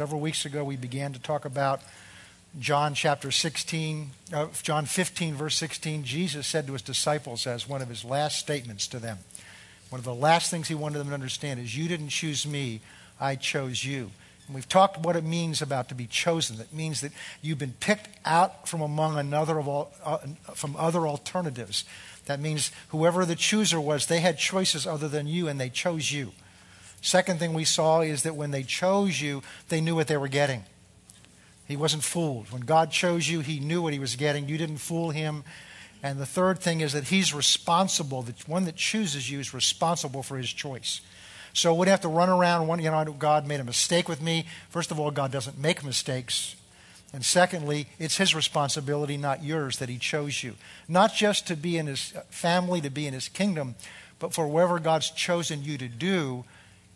Several weeks ago, we began to talk about John chapter 16, uh, John 15, verse 16. Jesus said to his disciples as one of his last statements to them, one of the last things he wanted them to understand is, You didn't choose me, I chose you. And we've talked what it means about to be chosen. It means that you've been picked out from among another of all, uh, from other alternatives. That means whoever the chooser was, they had choices other than you, and they chose you. Second thing we saw is that when they chose you, they knew what they were getting. He wasn't fooled. When God chose you, he knew what he was getting. You didn't fool him. And the third thing is that he's responsible. The one that chooses you is responsible for his choice. So we'd have to run around, one, you know, God made a mistake with me. First of all, God doesn't make mistakes. And secondly, it's his responsibility, not yours, that he chose you. Not just to be in his family, to be in his kingdom, but for whatever God's chosen you to do,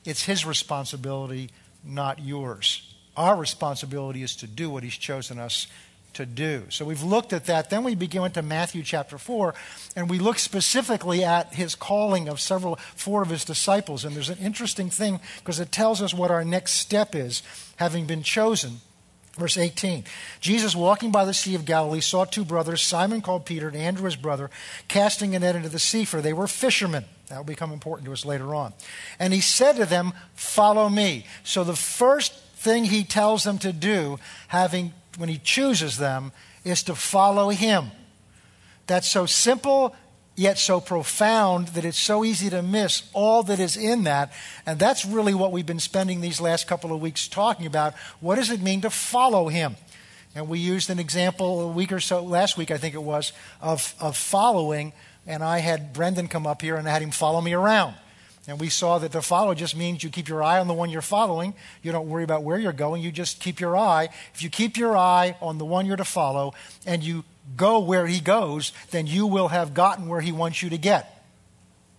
it's his responsibility, not yours. Our responsibility is to do what he's chosen us to do. So we've looked at that. Then we begin into Matthew chapter 4, and we look specifically at his calling of several, four of his disciples. And there's an interesting thing because it tells us what our next step is, having been chosen. Verse 18 Jesus, walking by the Sea of Galilee, saw two brothers, Simon called Peter and Andrew his brother, casting a net into the sea, for they were fishermen. That will become important to us later on. And he said to them, Follow me. So the first thing he tells them to do, having when he chooses them, is to follow him. That's so simple yet so profound that it's so easy to miss all that is in that. And that's really what we've been spending these last couple of weeks talking about. What does it mean to follow him? And we used an example a week or so, last week I think it was, of, of following. And I had Brendan come up here and I had him follow me around. And we saw that to follow just means you keep your eye on the one you're following. You don't worry about where you're going. You just keep your eye. If you keep your eye on the one you're to follow and you go where he goes, then you will have gotten where he wants you to get.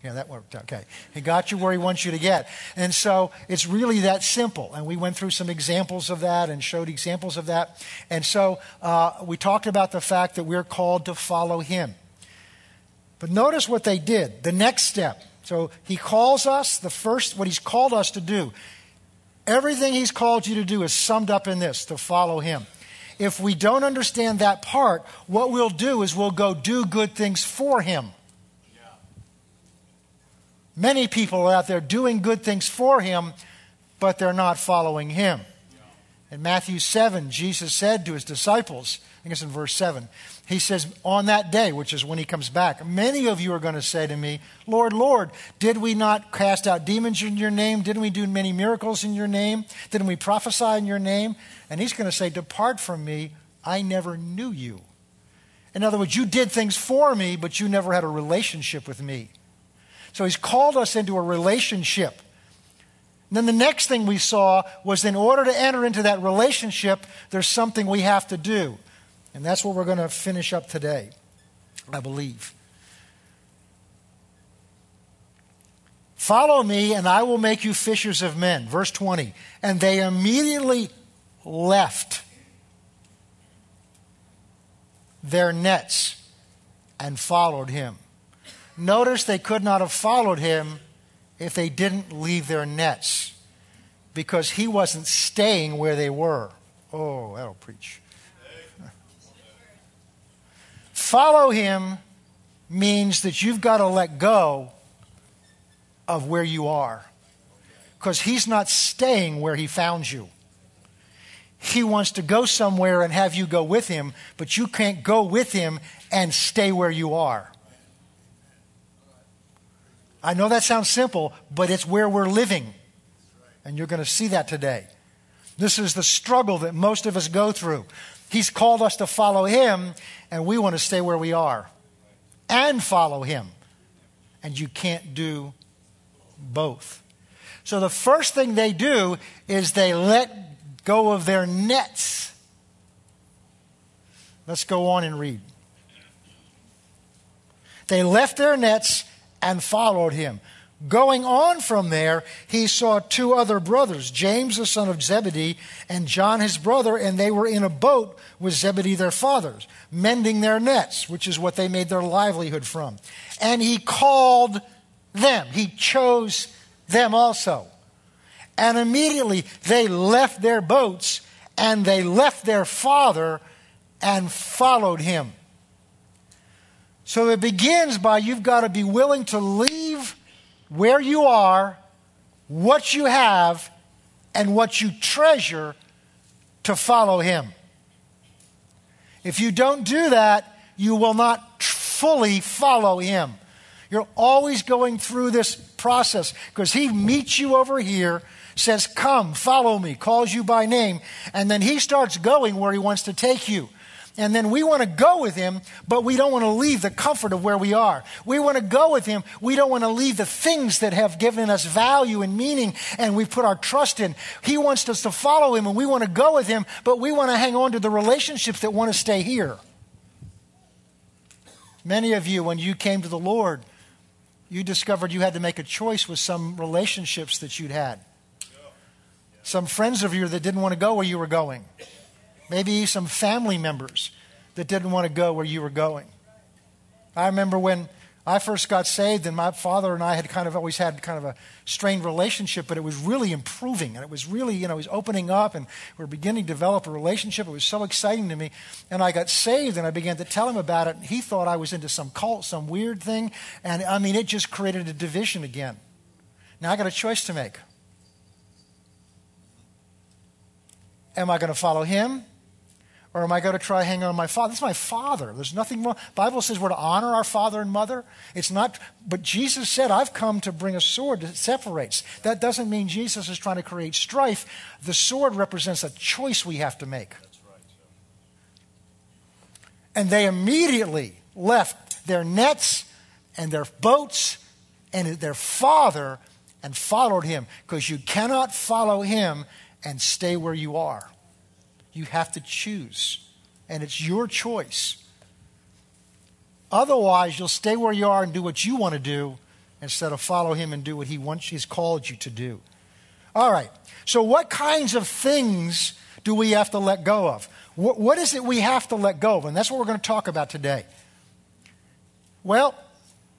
Yeah, that worked. Okay. He got you where he wants you to get. And so it's really that simple. And we went through some examples of that and showed examples of that. And so uh, we talked about the fact that we're called to follow him. But notice what they did. The next step so he calls us, the first, what he's called us to do. Everything he's called you to do is summed up in this to follow him. If we don't understand that part, what we'll do is we'll go do good things for him. Many people are out there doing good things for him, but they're not following him. In Matthew 7, Jesus said to his disciples, I it's in verse 7, he says, On that day, which is when he comes back, many of you are going to say to me, Lord, Lord, did we not cast out demons in your name? Didn't we do many miracles in your name? Didn't we prophesy in your name? And he's going to say, Depart from me, I never knew you. In other words, you did things for me, but you never had a relationship with me. So he's called us into a relationship. And then the next thing we saw was in order to enter into that relationship, there's something we have to do. And that's what we're going to finish up today, I believe. Follow me, and I will make you fishers of men. Verse 20. And they immediately left their nets and followed him. Notice they could not have followed him if they didn't leave their nets because he wasn't staying where they were. Oh, that'll preach. Follow him means that you've got to let go of where you are because he's not staying where he found you. He wants to go somewhere and have you go with him, but you can't go with him and stay where you are. I know that sounds simple, but it's where we're living. And you're going to see that today. This is the struggle that most of us go through. He's called us to follow Him, and we want to stay where we are and follow Him. And you can't do both. So the first thing they do is they let go of their nets. Let's go on and read. They left their nets and followed him. Going on from there, he saw two other brothers, James the son of Zebedee and John his brother, and they were in a boat with Zebedee their fathers, mending their nets, which is what they made their livelihood from. And he called them, he chose them also. And immediately they left their boats and they left their father and followed him. So it begins by you've got to be willing to leave where you are, what you have, and what you treasure to follow him. If you don't do that, you will not fully follow him. You're always going through this process because he meets you over here, says, Come, follow me, calls you by name, and then he starts going where he wants to take you. And then we want to go with him, but we don't want to leave the comfort of where we are. We want to go with him. We don't want to leave the things that have given us value and meaning and we put our trust in. He wants us to follow him and we want to go with him, but we want to hang on to the relationships that want to stay here. Many of you, when you came to the Lord, you discovered you had to make a choice with some relationships that you'd had. Some friends of yours that didn't want to go where you were going. Maybe some family members that didn't want to go where you were going. I remember when I first got saved, and my father and I had kind of always had kind of a strained relationship, but it was really improving, and it was really, you know, it was opening up, and we were beginning to develop a relationship. It was so exciting to me. And I got saved, and I began to tell him about it. And he thought I was into some cult, some weird thing, and I mean, it just created a division again. Now I got a choice to make. Am I going to follow him? Or am I going to try hanging on my father? This is my father. There's nothing wrong. Bible says we're to honor our father and mother. It's not, but Jesus said, I've come to bring a sword that separates. That doesn't mean Jesus is trying to create strife. The sword represents a choice we have to make. Right, and they immediately left their nets and their boats and their father and followed him because you cannot follow him and stay where you are. You have to choose, and it's your choice. Otherwise, you'll stay where you are and do what you want to do instead of follow him and do what he wants he's called you to do. All right. So what kinds of things do we have to let go of? what, what is it we have to let go of? And that's what we're going to talk about today. Well,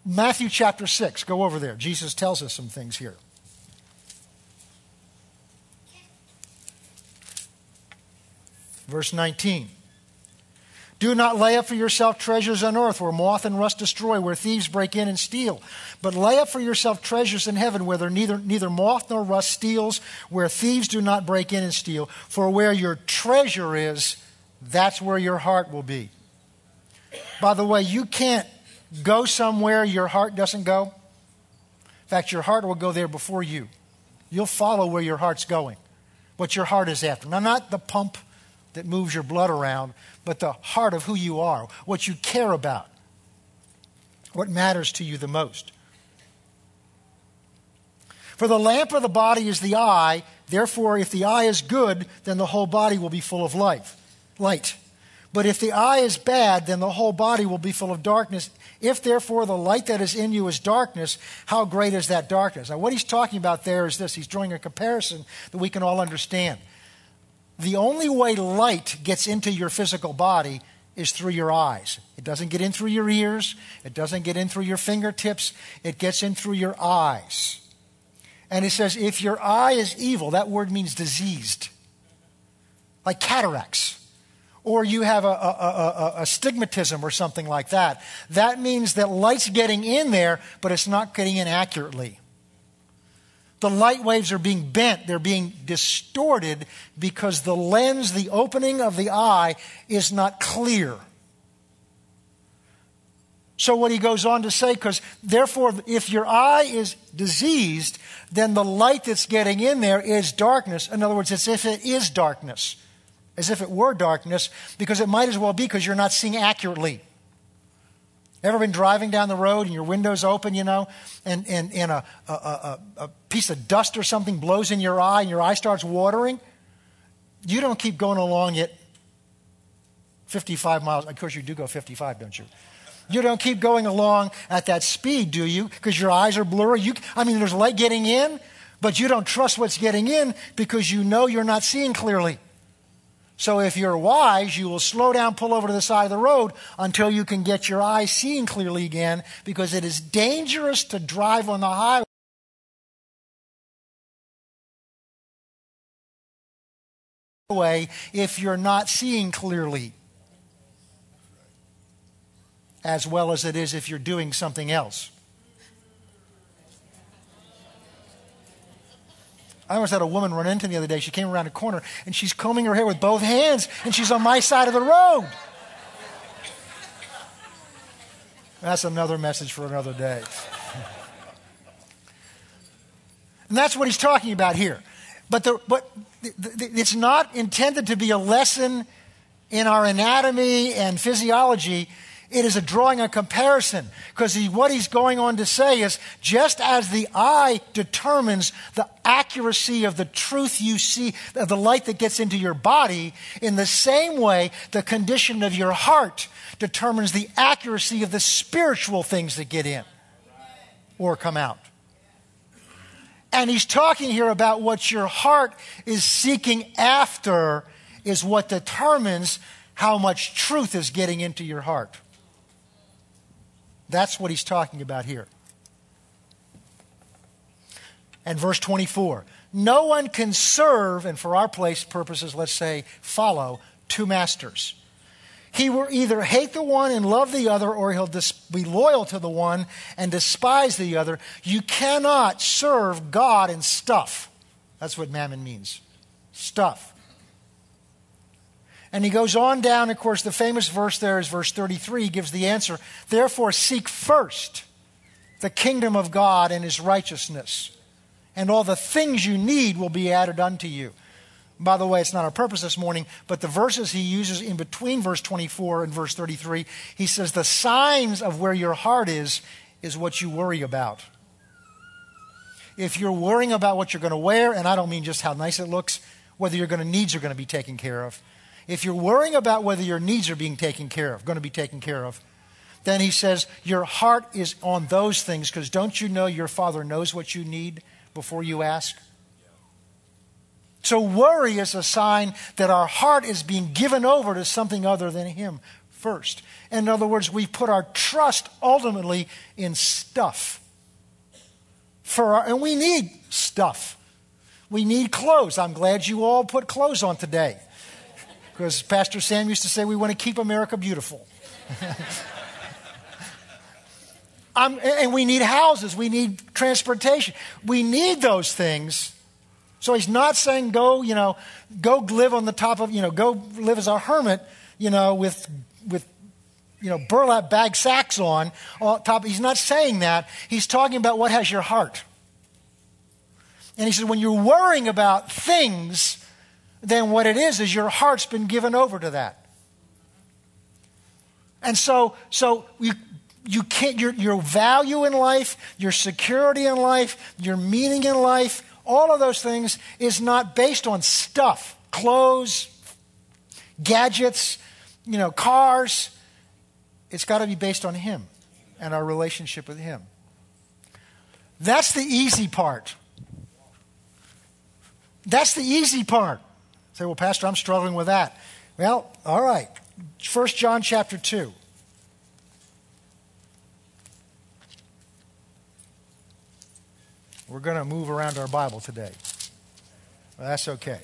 Matthew chapter 6. Go over there. Jesus tells us some things here. Verse 19. Do not lay up for yourself treasures on earth where moth and rust destroy, where thieves break in and steal. But lay up for yourself treasures in heaven where neither, neither moth nor rust steals, where thieves do not break in and steal. For where your treasure is, that's where your heart will be. By the way, you can't go somewhere your heart doesn't go. In fact, your heart will go there before you. You'll follow where your heart's going, what your heart is after. Now, not the pump that moves your blood around, but the heart of who you are, what you care about, what matters to you the most. For the lamp of the body is the eye, therefore, if the eye is good, then the whole body will be full of life, light. But if the eye is bad, then the whole body will be full of darkness. If therefore the light that is in you is darkness, how great is that darkness? Now, what he's talking about there is this he's drawing a comparison that we can all understand. The only way light gets into your physical body is through your eyes. It doesn't get in through your ears, it doesn't get in through your fingertips, it gets in through your eyes. And he says, if your eye is evil, that word means diseased, like cataracts, or you have a, a, a, a, stigmatism or something like that. That means that light's getting in there, but it's not getting in accurately. The light waves are being bent, they're being distorted because the lens, the opening of the eye, is not clear. So, what he goes on to say, because therefore, if your eye is diseased, then the light that's getting in there is darkness. In other words, it's if it is darkness, as if it were darkness, because it might as well be because you're not seeing accurately. Ever been driving down the road and your window's open, you know, and, and, and a, a, a, a piece of dust or something blows in your eye and your eye starts watering? You don't keep going along at 55 miles. Of course, you do go 55, don't you? You don't keep going along at that speed, do you? Because your eyes are blurry. You, I mean, there's light getting in, but you don't trust what's getting in because you know you're not seeing clearly. So if you're wise, you will slow down, pull over to the side of the road until you can get your eyes seeing clearly again because it is dangerous to drive on the highway. if you're not seeing clearly as well as it is if you're doing something else I almost had a woman run into me the other day. She came around a corner and she's combing her hair with both hands and she's on my side of the road. That's another message for another day. And that's what he's talking about here. But, the, but the, the, it's not intended to be a lesson in our anatomy and physiology. It is a drawing a comparison because he, what he's going on to say is just as the eye determines the accuracy of the truth you see, of the light that gets into your body, in the same way, the condition of your heart determines the accuracy of the spiritual things that get in or come out. And he's talking here about what your heart is seeking after is what determines how much truth is getting into your heart. That's what he's talking about here. And verse 24 No one can serve, and for our place purposes, let's say, follow two masters. He will either hate the one and love the other, or he'll dis- be loyal to the one and despise the other. You cannot serve God and stuff. That's what mammon means stuff. And he goes on down, of course, the famous verse there is verse 33, he gives the answer. Therefore, seek first the kingdom of God and his righteousness, and all the things you need will be added unto you. By the way, it's not our purpose this morning, but the verses he uses in between verse 24 and verse 33, he says, The signs of where your heart is, is what you worry about. If you're worrying about what you're going to wear, and I don't mean just how nice it looks, whether your needs are going to be taken care of. If you're worrying about whether your needs are being taken care of, going to be taken care of, then he says, Your heart is on those things, because don't you know your Father knows what you need before you ask? So, worry is a sign that our heart is being given over to something other than Him first. In other words, we put our trust ultimately in stuff. For our, and we need stuff. We need clothes. I'm glad you all put clothes on today. Because Pastor Sam used to say we want to keep America beautiful. Um, and we need houses, we need transportation. We need those things so he's not saying go, you know, go live on the top of, you know, go live as a hermit, you know, with, with, you know, burlap bag sacks on, on top. He's not saying that. He's talking about what has your heart. And he says, when you're worrying about things, then what it is is your heart's been given over to that. And so, so you, you can't, your, your value in life, your security in life, your meaning in life, all of those things is not based on stuff, clothes, gadgets, you know, cars. It's got to be based on Him and our relationship with Him. That's the easy part. That's the easy part. Say, well, Pastor, I'm struggling with that. Well, all right. First John chapter 2. We're going to move around our Bible today. Well, that's okay.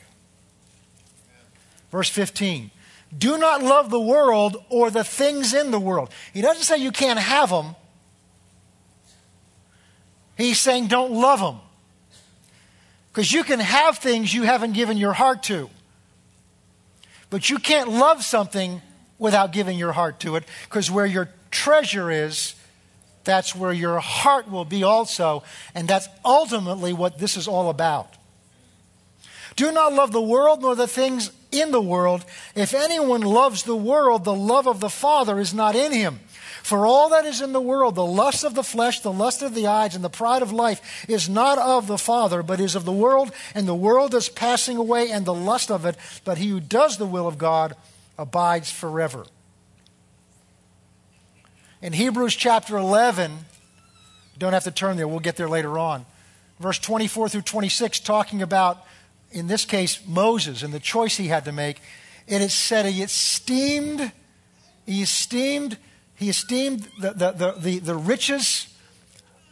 Verse 15 Do not love the world or the things in the world. He doesn't say you can't have them, he's saying don't love them. Because you can have things you haven't given your heart to. But you can't love something without giving your heart to it, because where your treasure is, that's where your heart will be also. And that's ultimately what this is all about. Do not love the world nor the things in the world. If anyone loves the world, the love of the Father is not in him. For all that is in the world, the lust of the flesh, the lust of the eyes, and the pride of life, is not of the Father, but is of the world, and the world is passing away, and the lust of it. But he who does the will of God abides forever. In Hebrews chapter 11, don't have to turn there, we'll get there later on. Verse 24 through 26, talking about, in this case, Moses and the choice he had to make. And it said he esteemed, he esteemed, he esteemed the, the, the, the, the riches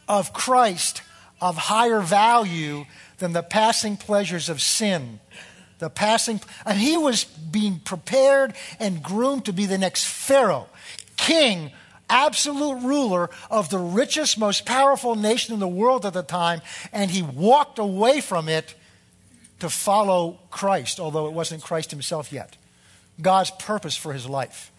of Christ of higher value than the passing pleasures of sin The passing, and he was being prepared and groomed to be the next Pharaoh, king, absolute ruler of the richest, most powerful nation in the world at the time, and he walked away from it to follow Christ, although it wasn't Christ himself yet. God's purpose for his life.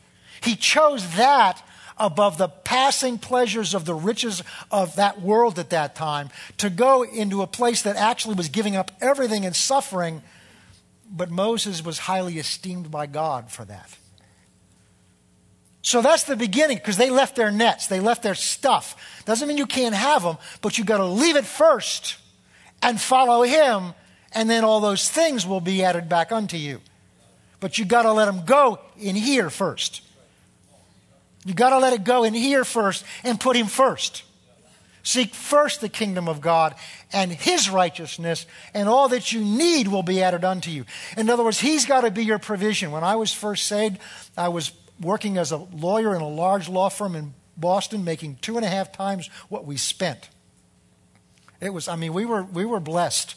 He chose that above the passing pleasures of the riches of that world at that time to go into a place that actually was giving up everything and suffering. But Moses was highly esteemed by God for that. So that's the beginning because they left their nets, they left their stuff. Doesn't mean you can't have them, but you got to leave it first and follow him, and then all those things will be added back unto you. But you got to let them go in here first. You got to let it go in here first and put him first. Seek first the kingdom of God and his righteousness, and all that you need will be added unto you. In other words, he's got to be your provision. When I was first saved, I was working as a lawyer in a large law firm in Boston, making two and a half times what we spent. It was, I mean, we were, we were blessed.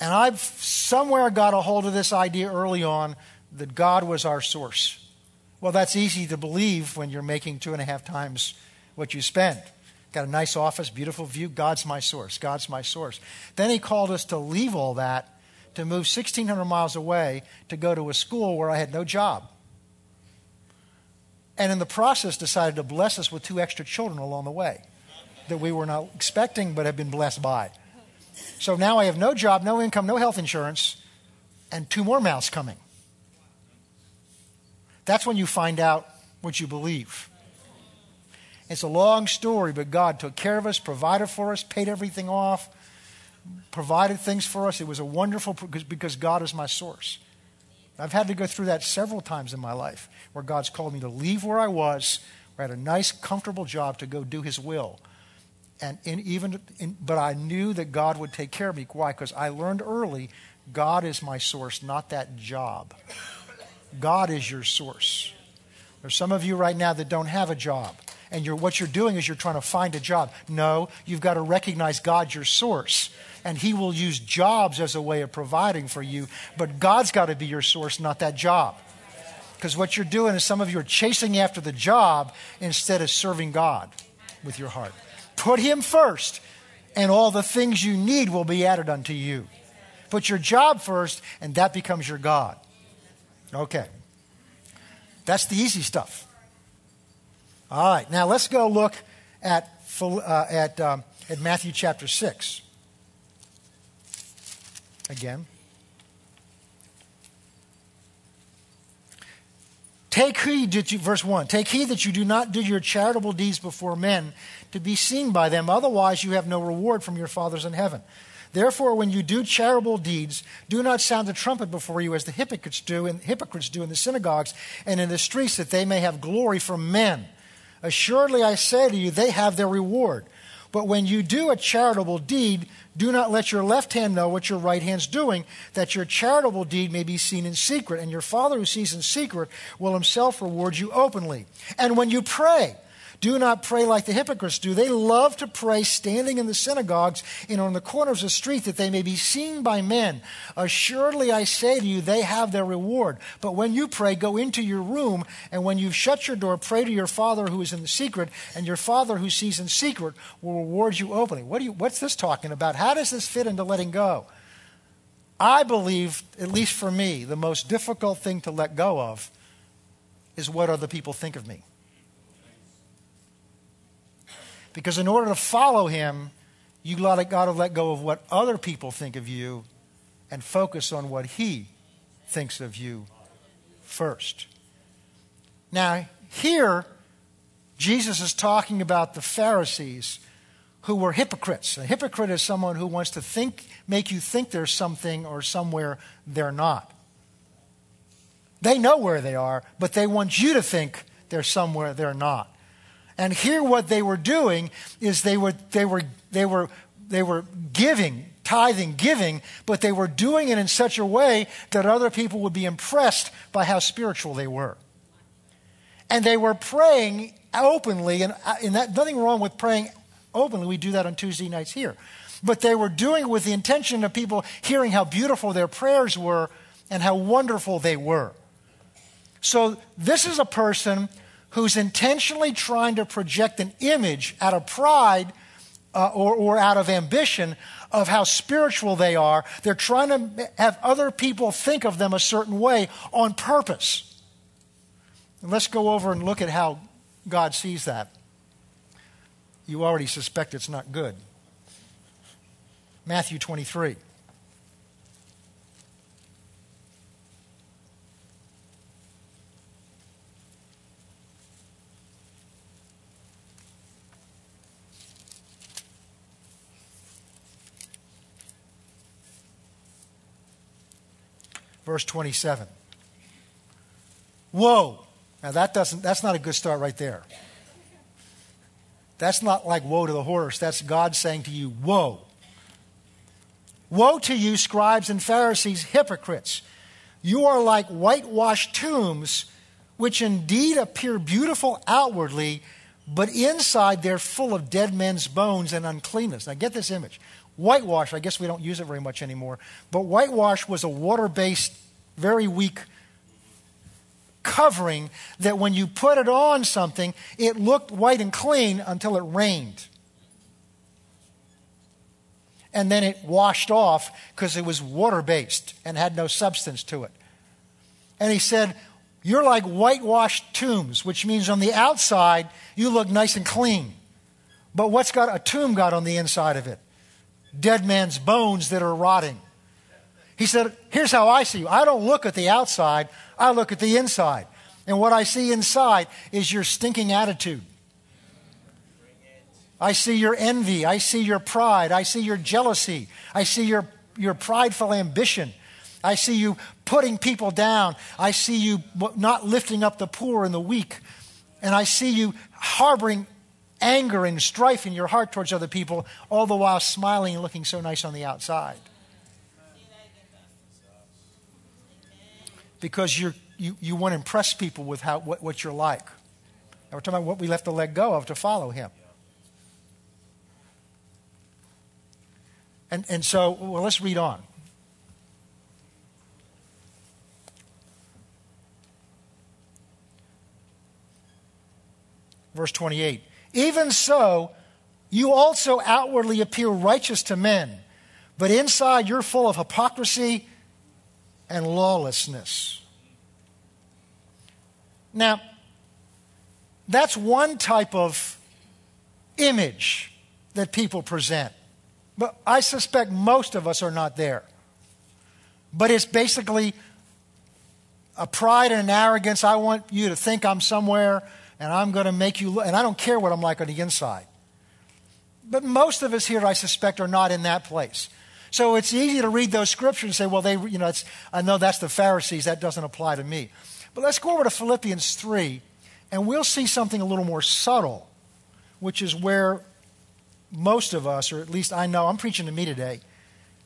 And I've somewhere got a hold of this idea early on that God was our source. Well, that's easy to believe when you're making two and a half times what you spend. Got a nice office, beautiful view. God's my source. God's my source. Then he called us to leave all that to move 1,600 miles away to go to a school where I had no job. And in the process, decided to bless us with two extra children along the way that we were not expecting but have been blessed by. So now I have no job, no income, no health insurance, and two more mouths coming. That's when you find out what you believe. It's a long story, but God took care of us, provided for us, paid everything off, provided things for us. It was a wonderful because God is my source. I've had to go through that several times in my life where God's called me to leave where I was, where I had a nice, comfortable job to go do His will. And in, even, in, but I knew that God would take care of me. Why? Because I learned early God is my source, not that job. God is your source. There's some of you right now that don't have a job. And you're, what you're doing is you're trying to find a job. No, you've got to recognize God's your source. And He will use jobs as a way of providing for you. But God's got to be your source, not that job. Because what you're doing is some of you are chasing after the job instead of serving God with your heart. Put Him first, and all the things you need will be added unto you. Put your job first, and that becomes your God. Okay. That's the easy stuff. All right. Now let's go look at, uh, at, um, at Matthew chapter 6. Again. Take heed, that you, verse 1 Take heed that you do not do your charitable deeds before men to be seen by them, otherwise, you have no reward from your fathers in heaven. Therefore, when you do charitable deeds, do not sound the trumpet before you as the hypocrites do, and hypocrites do in the synagogues and in the streets, that they may have glory from men. Assuredly, I say to you, they have their reward. But when you do a charitable deed, do not let your left hand know what your right hand's doing, that your charitable deed may be seen in secret, and your Father who sees in secret will himself reward you openly. And when you pray, do not pray like the hypocrites do. They love to pray standing in the synagogues and on the corners of the street that they may be seen by men. Assuredly, I say to you, they have their reward. But when you pray, go into your room, and when you've shut your door, pray to your Father who is in the secret, and your Father who sees in secret will reward you openly. What you, what's this talking about? How does this fit into letting go? I believe, at least for me, the most difficult thing to let go of is what other people think of me. Because in order to follow him, you've got to let go of what other people think of you and focus on what he thinks of you first. Now, here, Jesus is talking about the Pharisees who were hypocrites. A hypocrite is someone who wants to think, make you think there's something or somewhere they're not. They know where they are, but they want you to think they're somewhere they're not. And here what they were doing is they were, they were, they were, they were giving, tithing, giving, but they were doing it in such a way that other people would be impressed by how spiritual they were. And they were praying openly, and, uh, and that, nothing wrong with praying openly. We do that on Tuesday nights here. but they were doing it with the intention of people hearing how beautiful their prayers were and how wonderful they were. So, this is a person who's intentionally trying to project an image out of pride uh, or, or out of ambition of how spiritual they are. They're trying to have other people think of them a certain way on purpose. And let's go over and look at how God sees that. You already suspect it's not good. Matthew 23. Verse 27. Whoa. Now that doesn't that's not a good start right there. That's not like woe to the horse. That's God saying to you, Woe. Woe to you, scribes and Pharisees, hypocrites. You are like whitewashed tombs, which indeed appear beautiful outwardly, but inside they're full of dead men's bones and uncleanness. Now get this image. Whitewash, I guess we don't use it very much anymore, but whitewash was a water based, very weak covering that when you put it on something, it looked white and clean until it rained. And then it washed off because it was water based and had no substance to it. And he said, You're like whitewashed tombs, which means on the outside you look nice and clean. But what's got a tomb got on the inside of it? Dead man's bones that are rotting. He said, Here's how I see you. I don't look at the outside, I look at the inside. And what I see inside is your stinking attitude. I see your envy. I see your pride. I see your jealousy. I see your, your prideful ambition. I see you putting people down. I see you not lifting up the poor and the weak. And I see you harboring anger and strife in your heart towards other people, all the while smiling and looking so nice on the outside. Because you you, want to impress people with how, what, what you're like. Now we're talking about what we have to let go of to follow Him. And, and so, well, let's read on. Verse 28. Even so, you also outwardly appear righteous to men, but inside you're full of hypocrisy and lawlessness. Now, that's one type of image that people present. But I suspect most of us are not there. But it's basically a pride and an arrogance. I want you to think I'm somewhere and I'm going to make you look, and I don't care what I'm like on the inside. But most of us here, I suspect, are not in that place. So it's easy to read those scriptures and say, well, they, you know, I know that's the Pharisees, that doesn't apply to me. But let's go over to Philippians 3, and we'll see something a little more subtle, which is where most of us, or at least I know, I'm preaching to me today,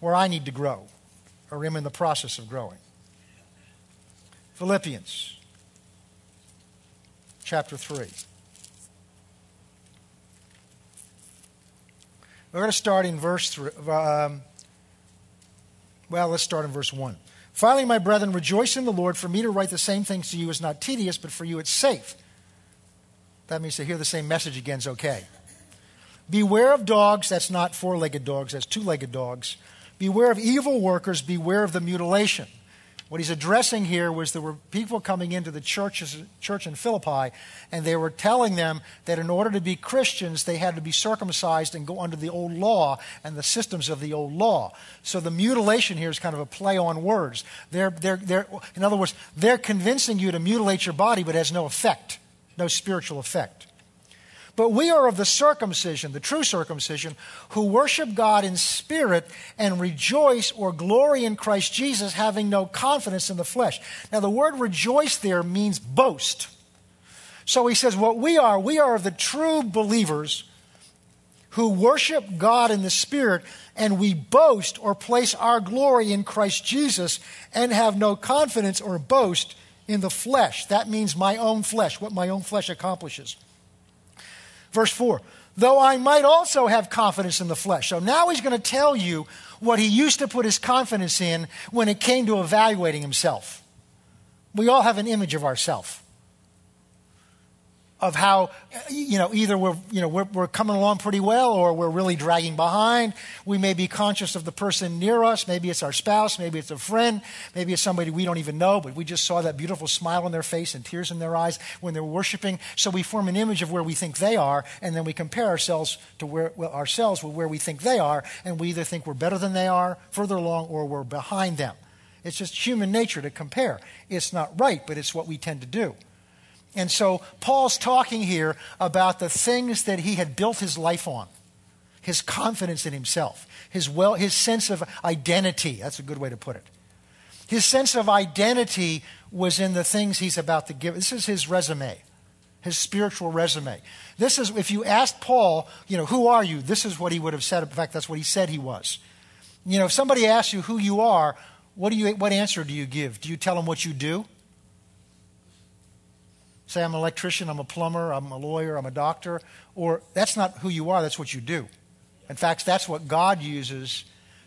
where I need to grow, or am in the process of growing. Philippians chapter 3. We're going to start in verse 3. Um, well, let's start in verse 1. Finally, my brethren, rejoice in the Lord. For me to write the same things to you is not tedious, but for you it's safe. That means to hear the same message again is okay. Beware of dogs. That's not four legged dogs, that's two legged dogs. Beware of evil workers. Beware of the mutilation. What he's addressing here was there were people coming into the church, church in Philippi, and they were telling them that in order to be Christians, they had to be circumcised and go under the old law and the systems of the old law. So the mutilation here is kind of a play on words. They're, they're, they're, in other words, they're convincing you to mutilate your body, but it has no effect, no spiritual effect. But we are of the circumcision, the true circumcision, who worship God in spirit and rejoice or glory in Christ Jesus, having no confidence in the flesh. Now, the word rejoice there means boast. So he says, What we are, we are of the true believers who worship God in the Spirit, and we boast or place our glory in Christ Jesus and have no confidence or boast in the flesh. That means my own flesh, what my own flesh accomplishes. Verse 4 though I might also have confidence in the flesh. So now he's going to tell you what he used to put his confidence in when it came to evaluating himself. We all have an image of ourselves of how, you know, either we're, you know, we're, we're, coming along pretty well or we're really dragging behind. We may be conscious of the person near us. Maybe it's our spouse. Maybe it's a friend. Maybe it's somebody we don't even know, but we just saw that beautiful smile on their face and tears in their eyes when they're worshiping. So we form an image of where we think they are, and then we compare ourselves to where, well, ourselves with where we think they are, and we either think we're better than they are, further along, or we're behind them. It's just human nature to compare. It's not right, but it's what we tend to do. And so Paul's talking here about the things that he had built his life on his confidence in himself, his, well, his sense of identity. That's a good way to put it. His sense of identity was in the things he's about to give. This is his resume, his spiritual resume. This is, if you asked Paul, you know, who are you? This is what he would have said. In fact, that's what he said he was. You know, if somebody asks you who you are, what, do you, what answer do you give? Do you tell them what you do? Say, I'm an electrician, I'm a plumber, I'm a lawyer, I'm a doctor. Or that's not who you are, that's what you do. In fact, that's what God uses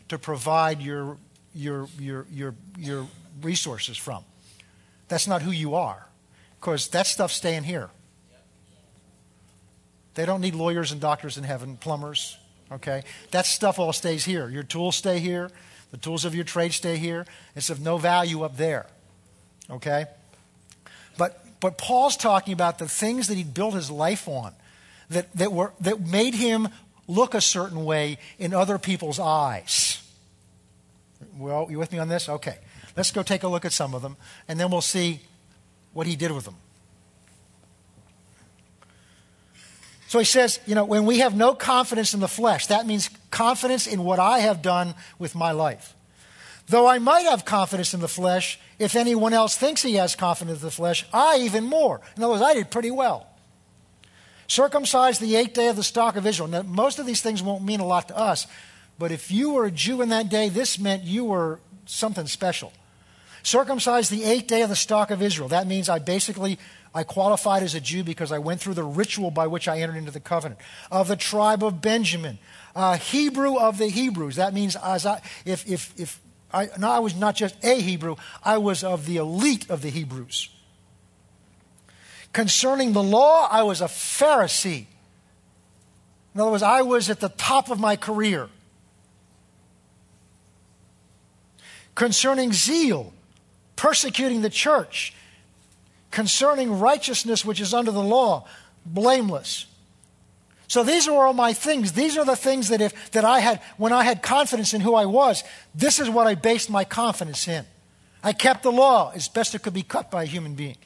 to provide your, your, your, your, your resources from. That's not who you are, because that stuff's staying here. They don't need lawyers and doctors in heaven, plumbers, okay? That stuff all stays here. Your tools stay here, the tools of your trade stay here. It's of no value up there, okay? But Paul's talking about the things that he built his life on that, that, were, that made him look a certain way in other people's eyes. Well, you with me on this? Okay. Let's go take a look at some of them, and then we'll see what he did with them. So he says, you know, when we have no confidence in the flesh, that means confidence in what I have done with my life. Though I might have confidence in the flesh, if anyone else thinks he has confidence in the flesh, I even more. In other words, I did pretty well. Circumcised the eighth day of the stock of Israel. Now, most of these things won't mean a lot to us, but if you were a Jew in that day, this meant you were something special. Circumcised the eighth day of the stock of Israel. That means I basically I qualified as a Jew because I went through the ritual by which I entered into the covenant. Of the tribe of Benjamin, uh, Hebrew of the Hebrews. That means as I, if, if, if I, no, I was not just a Hebrew, I was of the elite of the Hebrews. Concerning the law, I was a Pharisee. In other words, I was at the top of my career. Concerning zeal, persecuting the church. Concerning righteousness which is under the law, blameless. So these are all my things. These are the things that if that I had when I had confidence in who I was, this is what I based my confidence in. I kept the law as best it could be cut by a human being.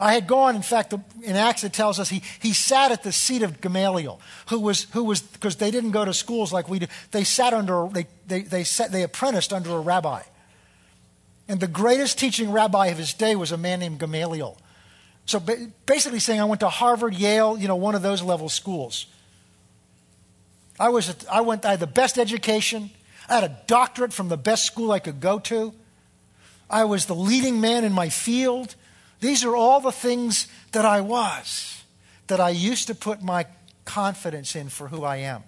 I had gone, in fact, in Acts it tells us he, he sat at the seat of Gamaliel, who was, who was because they didn't go to schools like we do. They sat under, they, they, they, sat, they apprenticed under a rabbi. And the greatest teaching rabbi of his day was a man named Gamaliel. So basically saying I went to Harvard, Yale, you know, one of those level schools. I, was, I went, I had the best education. I had a doctorate from the best school I could go to. I was the leading man in my field. These are all the things that I was, that I used to put my confidence in for who I am.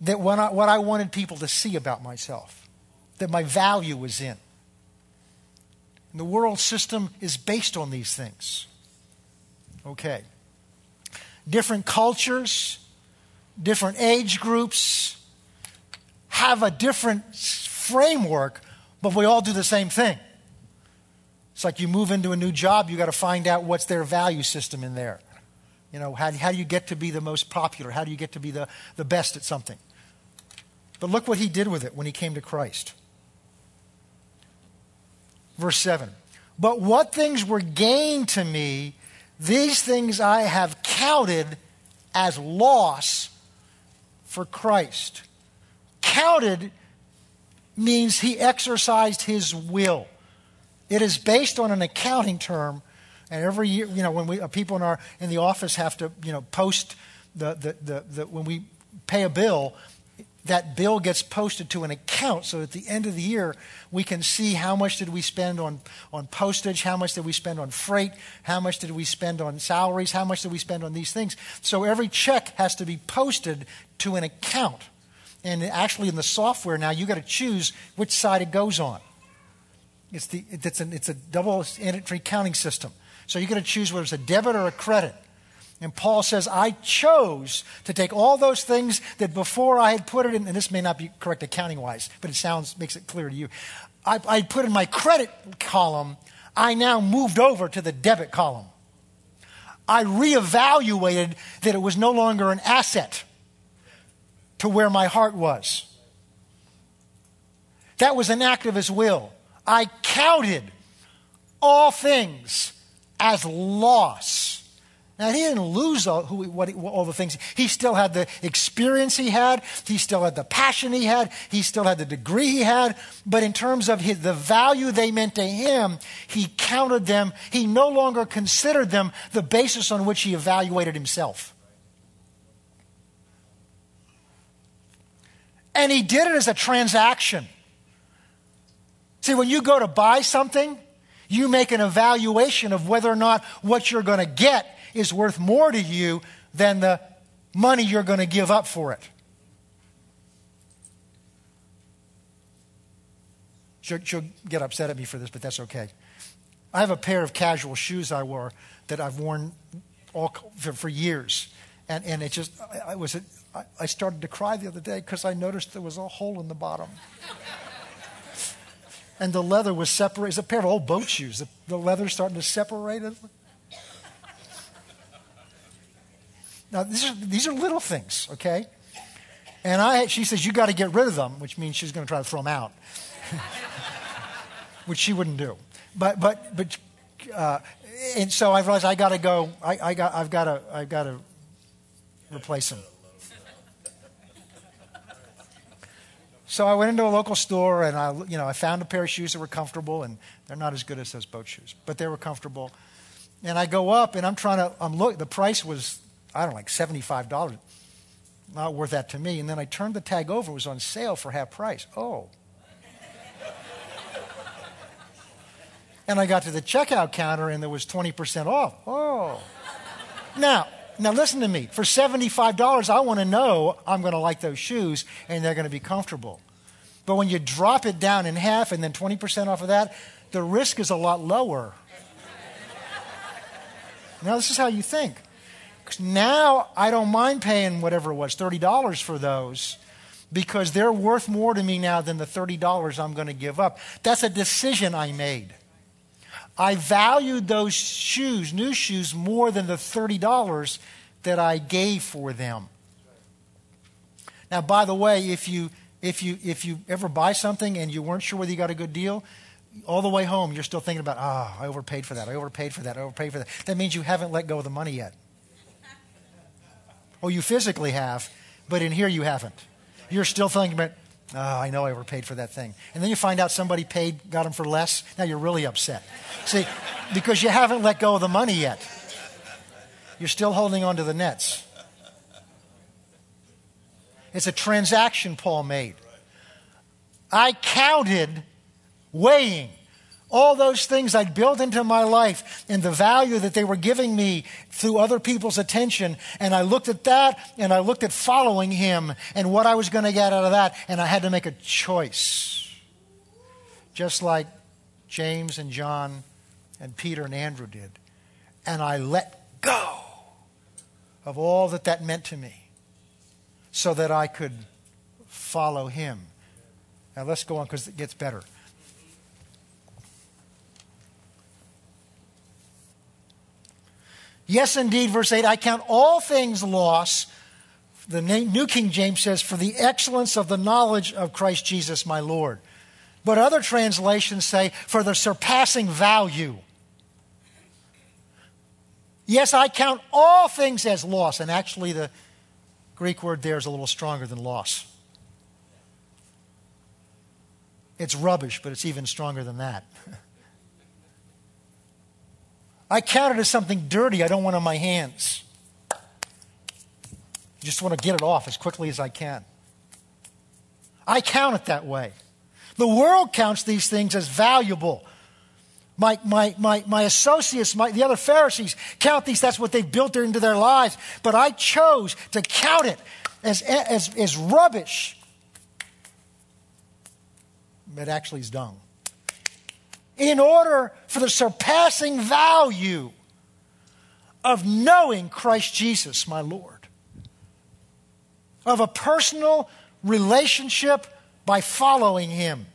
That what I, what I wanted people to see about myself, that my value was in. And the world system is based on these things. Okay. Different cultures, different age groups have a different framework, but we all do the same thing. It's like you move into a new job, you got to find out what's their value system in there. You know, how, how do you get to be the most popular? How do you get to be the, the best at something? But look what he did with it when he came to Christ. Verse 7 But what things were gained to me, these things I have counted as loss for Christ. Counted means he exercised his will. It is based on an accounting term, and every year, you know, when we uh, people in our in the office have to, you know, post the the, the, the when we pay a bill, that bill gets posted to an account so at the end of the year we can see how much did we spend on, on postage how much did we spend on freight how much did we spend on salaries how much did we spend on these things. So every check has to be posted to an account. And actually in the software now you got to choose which side it goes on. It's, the, it's, an, it's a double entry counting system. So you got to choose whether it's a debit or a credit and Paul says, I chose to take all those things that before I had put it in, and this may not be correct accounting wise, but it sounds, makes it clear to you. I, I put in my credit column, I now moved over to the debit column. I reevaluated that it was no longer an asset to where my heart was. That was an act of his will. I counted all things as loss now, he didn't lose all, who, what, all the things. He still had the experience he had. He still had the passion he had. He still had the degree he had. But in terms of his, the value they meant to him, he counted them. He no longer considered them the basis on which he evaluated himself. And he did it as a transaction. See, when you go to buy something, you make an evaluation of whether or not what you're going to get is worth more to you than the money you're going to give up for it. She'll, she'll, get upset at me for this, but that's okay. I have a pair of casual shoes I wore that I've worn all for, for years, and and it just I, I was I, I started to cry the other day because I noticed there was a hole in the bottom. and the leather was separated. It's a pair of old boat shoes. The, the leather's starting to separate. Now, these are, these are little things, okay? And I, she says, You got to get rid of them, which means she's going to try to throw them out, which she wouldn't do. But, but, but, uh, and so I realized I got to go, I, I got, I've got to, I've got to replace them. So I went into a local store and I, you know, I found a pair of shoes that were comfortable and they're not as good as those boat shoes, but they were comfortable. And I go up and I'm trying to, I'm look, the price was I don't know, like $75. Not worth that to me. And then I turned the tag over, it was on sale for half price. Oh. and I got to the checkout counter and there was 20% off. Oh. Now, now listen to me. For $75, I want to know I'm going to like those shoes and they're going to be comfortable. But when you drop it down in half and then 20% off of that, the risk is a lot lower. now, this is how you think. Now I don't mind paying whatever it was, $30 for those, because they're worth more to me now than the $30 I'm going to give up. That's a decision I made. I valued those shoes, new shoes, more than the $30 that I gave for them. Now, by the way, if you, if you, if you ever buy something and you weren't sure whether you got a good deal, all the way home, you're still thinking about, ah, oh, I overpaid for that, I overpaid for that, I overpaid for that. That means you haven't let go of the money yet. Oh, you physically have, but in here you haven't. You're still thinking about, oh, I know I overpaid for that thing. And then you find out somebody paid, got them for less. Now you're really upset. See, because you haven't let go of the money yet. You're still holding on to the nets. It's a transaction Paul made. I counted weighing all those things I'd built into my life and the value that they were giving me through other people's attention. And I looked at that and I looked at following him and what I was going to get out of that. And I had to make a choice. Just like James and John and Peter and Andrew did. And I let go of all that that meant to me so that I could follow him. Now let's go on because it gets better. Yes, indeed, verse 8, I count all things loss. The New King James says, for the excellence of the knowledge of Christ Jesus my Lord. But other translations say, for the surpassing value. Yes, I count all things as loss. And actually, the Greek word there is a little stronger than loss. It's rubbish, but it's even stronger than that. I count it as something dirty I don't want on my hands. I just want to get it off as quickly as I can. I count it that way. The world counts these things as valuable. My, my, my, my associates, my, the other Pharisees count these, that's what they've built into their lives. But I chose to count it as, as, as rubbish. It actually is dung. In order for the surpassing value of knowing Christ Jesus, my Lord, of a personal relationship by following Him.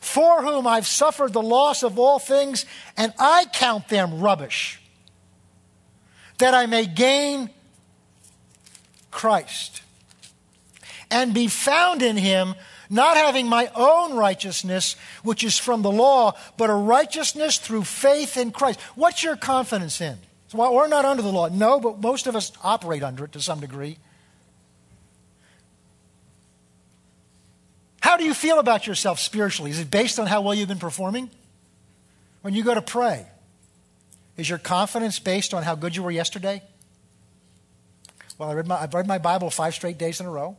For whom I've suffered the loss of all things, and I count them rubbish, that I may gain Christ and be found in him, not having my own righteousness, which is from the law, but a righteousness through faith in Christ. What's your confidence in? So, we're not under the law. No, but most of us operate under it to some degree. How do you feel about yourself spiritually? Is it based on how well you've been performing? When you go to pray, is your confidence based on how good you were yesterday? Well, I read my, I've read my Bible five straight days in a row.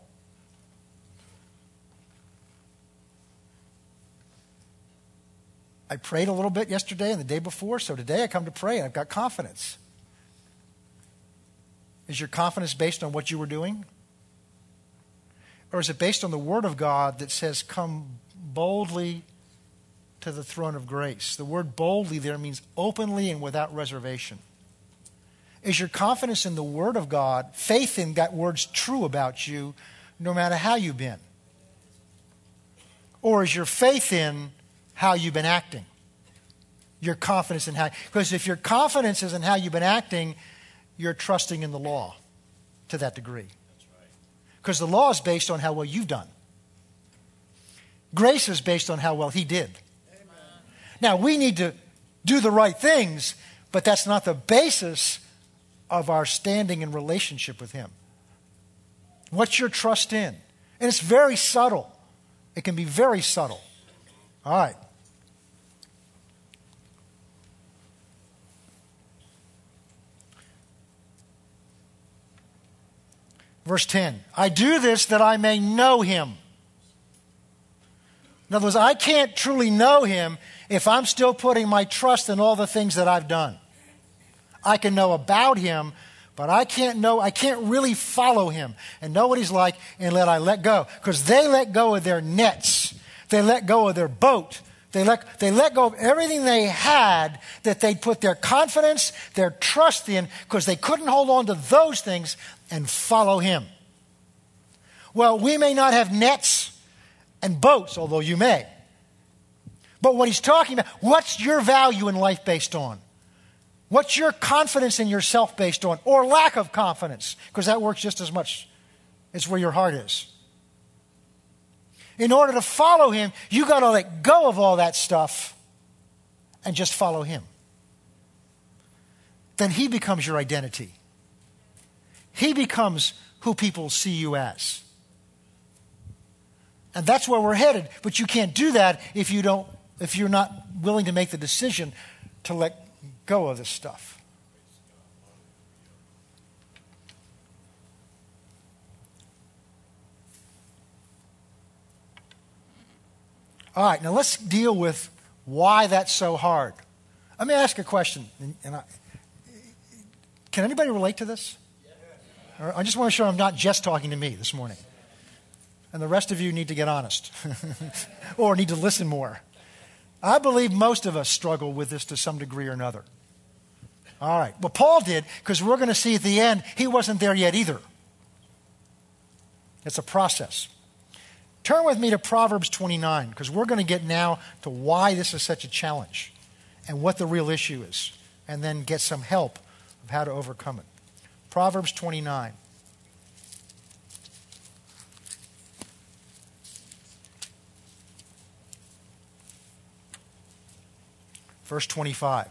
I prayed a little bit yesterday and the day before, so today I come to pray and I've got confidence. Is your confidence based on what you were doing? Or is it based on the Word of God that says, Come boldly to the throne of grace? The word boldly there means openly and without reservation. Is your confidence in the Word of God, faith in that Word's true about you, no matter how you've been? Or is your faith in how you've been acting? Your confidence in how. Because if your confidence is in how you've been acting, you're trusting in the law to that degree. Because the law is based on how well you've done. Grace is based on how well he did. Amen. Now, we need to do the right things, but that's not the basis of our standing in relationship with him. What's your trust in? And it's very subtle. It can be very subtle. All right. Verse 10 I do this that I may know him. In other words, I can't truly know him if I'm still putting my trust in all the things that I've done. I can know about him, but I can't know, I can't really follow him and know what he's like and let I let go. Because they let go of their nets, they let go of their boat, they let, they let go of everything they had that they'd put their confidence, their trust in, because they couldn't hold on to those things and follow him. Well, we may not have nets and boats, although you may. But what he's talking about, what's your value in life based on? What's your confidence in yourself based on? Or lack of confidence? Because that works just as much. It's where your heart is in order to follow him, you got to let go of all that stuff and just follow him. Then he becomes your identity. He becomes who people see you as. And that's where we're headed. But you can't do that if you don't if you're not willing to make the decision to let go of this stuff. All right, now let's deal with why that's so hard. Let me ask a question. And I, can anybody relate to this? I just want to show I'm not just talking to me this morning. And the rest of you need to get honest or need to listen more. I believe most of us struggle with this to some degree or another. All right. Well, Paul did because we're going to see at the end he wasn't there yet either. It's a process. Turn with me to Proverbs 29 because we're going to get now to why this is such a challenge and what the real issue is, and then get some help of how to overcome it. Proverbs 29. Verse 25.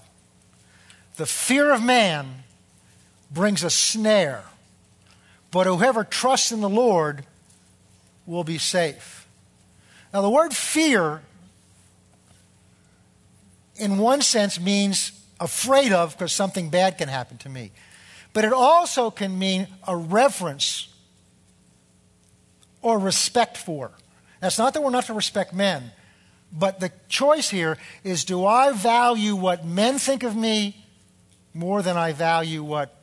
The fear of man brings a snare, but whoever trusts in the Lord will be safe. Now, the word fear, in one sense, means afraid of because something bad can happen to me. But it also can mean a reverence or respect for. That's not that we're not to respect men, but the choice here is do I value what men think of me more than I value what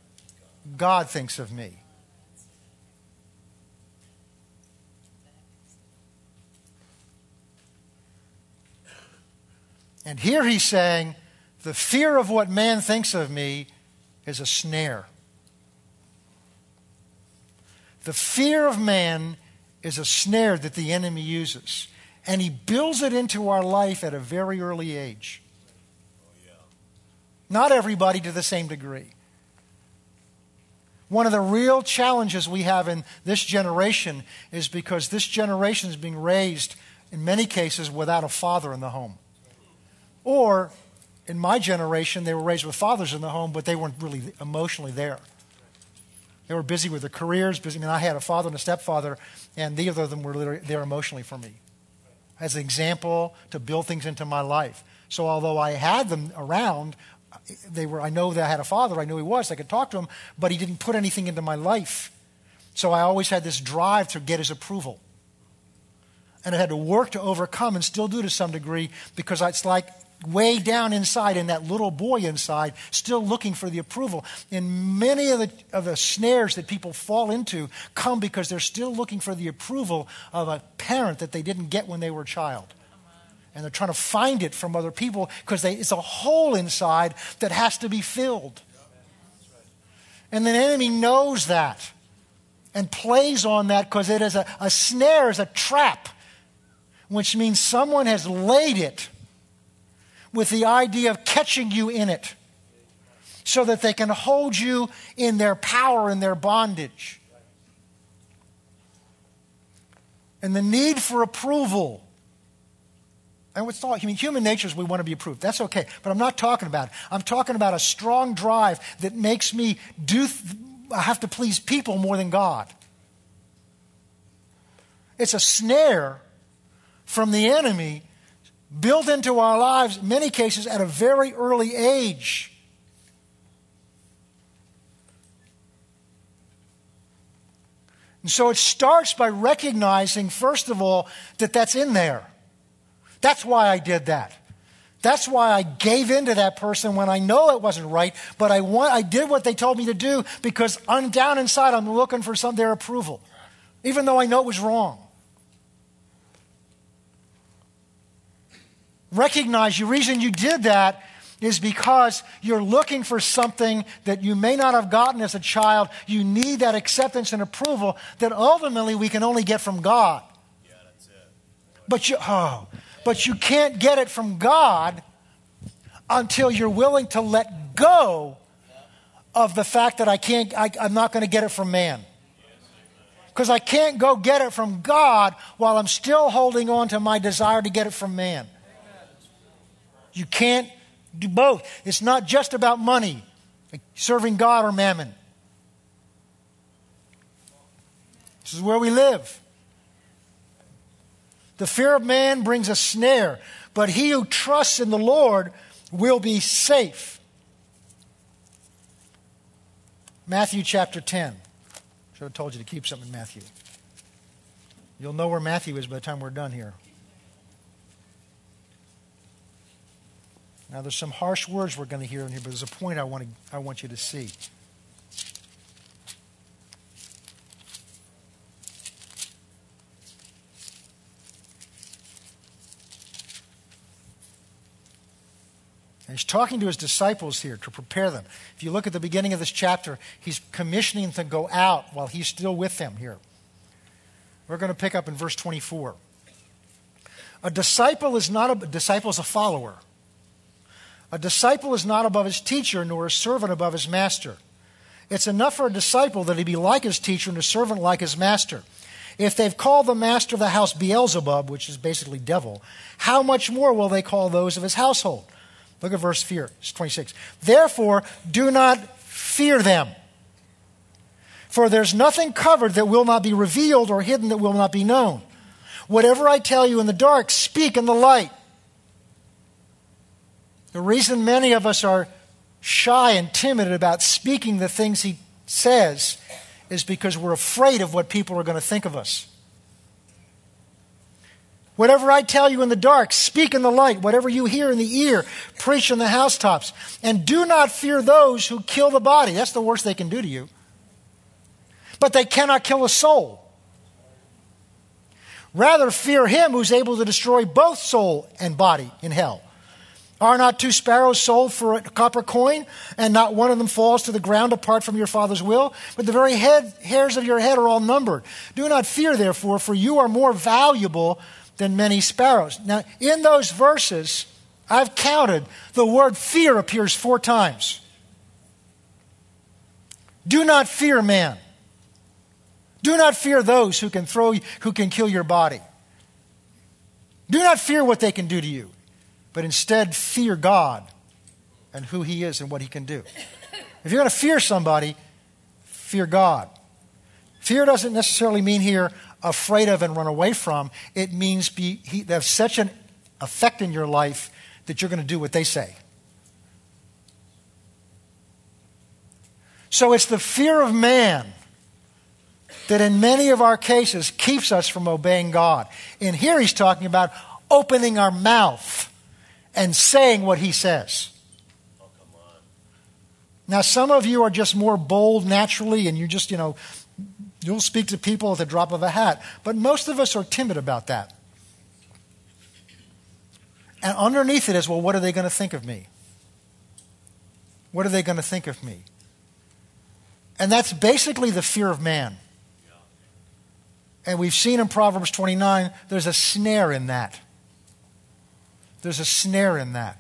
God thinks of me? And here he's saying, the fear of what man thinks of me is a snare. The fear of man is a snare that the enemy uses. And he builds it into our life at a very early age. Not everybody to the same degree. One of the real challenges we have in this generation is because this generation is being raised, in many cases, without a father in the home. Or, in my generation, they were raised with fathers in the home, but they weren't really emotionally there. They were busy with their careers. Busy. I mean, I had a father and a stepfather, and neither of them were there emotionally for me. As an example to build things into my life. So although I had them around, they were. I know that I had a father. I knew he was. I could talk to him, but he didn't put anything into my life. So I always had this drive to get his approval, and I had to work to overcome, and still do to some degree, because it's like way down inside in that little boy inside, still looking for the approval. And many of the, of the snares that people fall into come because they're still looking for the approval of a parent that they didn't get when they were a child. And they're trying to find it from other people because it's a hole inside that has to be filled. And the enemy knows that and plays on that because it is a, a snare, is a trap, which means someone has laid it with the idea of catching you in it so that they can hold you in their power and their bondage. And the need for approval. And what's all, I mean, human nature is we want to be approved. That's okay. But I'm not talking about it. I'm talking about a strong drive that makes me do, I have to please people more than God. It's a snare from the enemy built into our lives, in many cases, at a very early age. And so it starts by recognizing, first of all, that that's in there. That's why I did that. That's why I gave in to that person when I know it wasn't right, but I, want, I did what they told me to do because I'm down inside, I'm looking for some their approval, even though I know it was wrong. Recognize the reason you did that is because you're looking for something that you may not have gotten as a child. You need that acceptance and approval that ultimately we can only get from God. Yeah, that's it. But you, oh, but you can't get it from God until you're willing to let go of the fact that I can't, I, I'm not going to get it from man. Because I can't go get it from God while I'm still holding on to my desire to get it from man. You can't do both. It's not just about money, like serving God or mammon. This is where we live. The fear of man brings a snare, but he who trusts in the Lord will be safe. Matthew chapter 10. Should have told you to keep something in Matthew. You'll know where Matthew is by the time we're done here. Now, there's some harsh words we're going to hear in here, but there's a point I want, to, I want you to see. He's talking to his disciples here to prepare them. If you look at the beginning of this chapter, he's commissioning them to go out while he's still with them here. We're going to pick up in verse 24. A disciple is not a, a disciple is a follower. A disciple is not above his teacher, nor a servant above his master. It's enough for a disciple that he be like his teacher and a servant like his master. If they've called the master of the house Beelzebub, which is basically devil, how much more will they call those of his household? Look at verse 26. Therefore, do not fear them. For there's nothing covered that will not be revealed or hidden that will not be known. Whatever I tell you in the dark, speak in the light the reason many of us are shy and timid about speaking the things he says is because we're afraid of what people are going to think of us. Whatever I tell you in the dark, speak in the light. Whatever you hear in the ear, preach in the housetops. And do not fear those who kill the body. That's the worst they can do to you. But they cannot kill a soul. Rather, fear him who's able to destroy both soul and body in hell. Are not two sparrows sold for a copper coin, and not one of them falls to the ground apart from your Father's will? But the very head, hairs of your head are all numbered. Do not fear, therefore, for you are more valuable than many sparrows. Now, in those verses, I've counted, the word fear appears four times. Do not fear man. Do not fear those who can throw who can kill your body. Do not fear what they can do to you, but instead fear God and who he is and what he can do. If you're going to fear somebody, fear God. Fear doesn't necessarily mean here afraid of and run away from. It means be, he, they have such an effect in your life that you're going to do what they say. So it's the fear of man that in many of our cases keeps us from obeying God. And here he's talking about opening our mouth and saying what he says. Now, some of you are just more bold naturally, and you just, you know, you'll speak to people at the drop of a hat. But most of us are timid about that. And underneath it is, well, what are they going to think of me? What are they going to think of me? And that's basically the fear of man. And we've seen in Proverbs 29, there's a snare in that. There's a snare in that.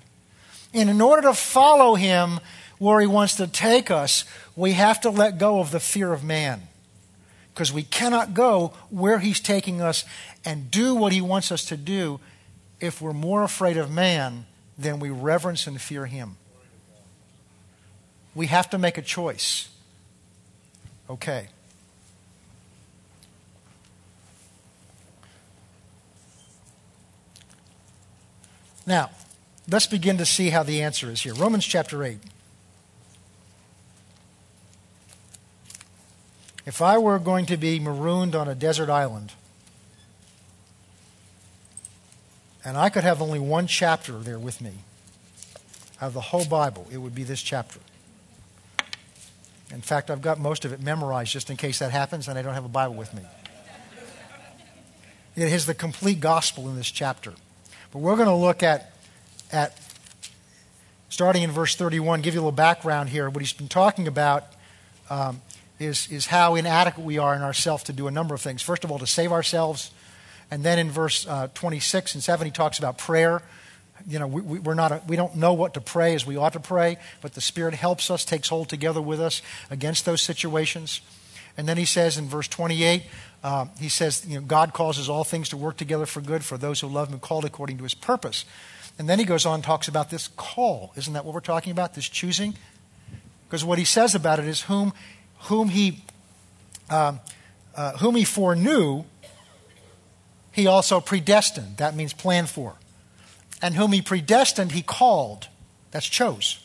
And in order to follow him where he wants to take us, we have to let go of the fear of man. Because we cannot go where he's taking us and do what he wants us to do if we're more afraid of man than we reverence and fear him. We have to make a choice. Okay. Now, let's begin to see how the answer is here. Romans chapter 8. If I were going to be marooned on a desert island, and I could have only one chapter there with me out of the whole Bible, it would be this chapter. In fact, I've got most of it memorized just in case that happens and I don't have a Bible with me. It has the complete gospel in this chapter. But we're going to look at, at starting in verse 31, give you a little background here. What he's been talking about um, is, is how inadequate we are in ourselves to do a number of things. First of all, to save ourselves. And then in verse uh, 26 and 7, he talks about prayer. You know, we, we, we're not a, we don't know what to pray as we ought to pray, but the Spirit helps us, takes hold together with us against those situations. And then he says in verse 28, uh, he says, you know, God causes all things to work together for good for those who love him, and called according to his purpose. And then he goes on and talks about this call. Isn't that what we're talking about? This choosing? Because what he says about it is whom, whom he um, uh, whom he foreknew, he also predestined. That means planned for. And whom he predestined, he called. That's chose.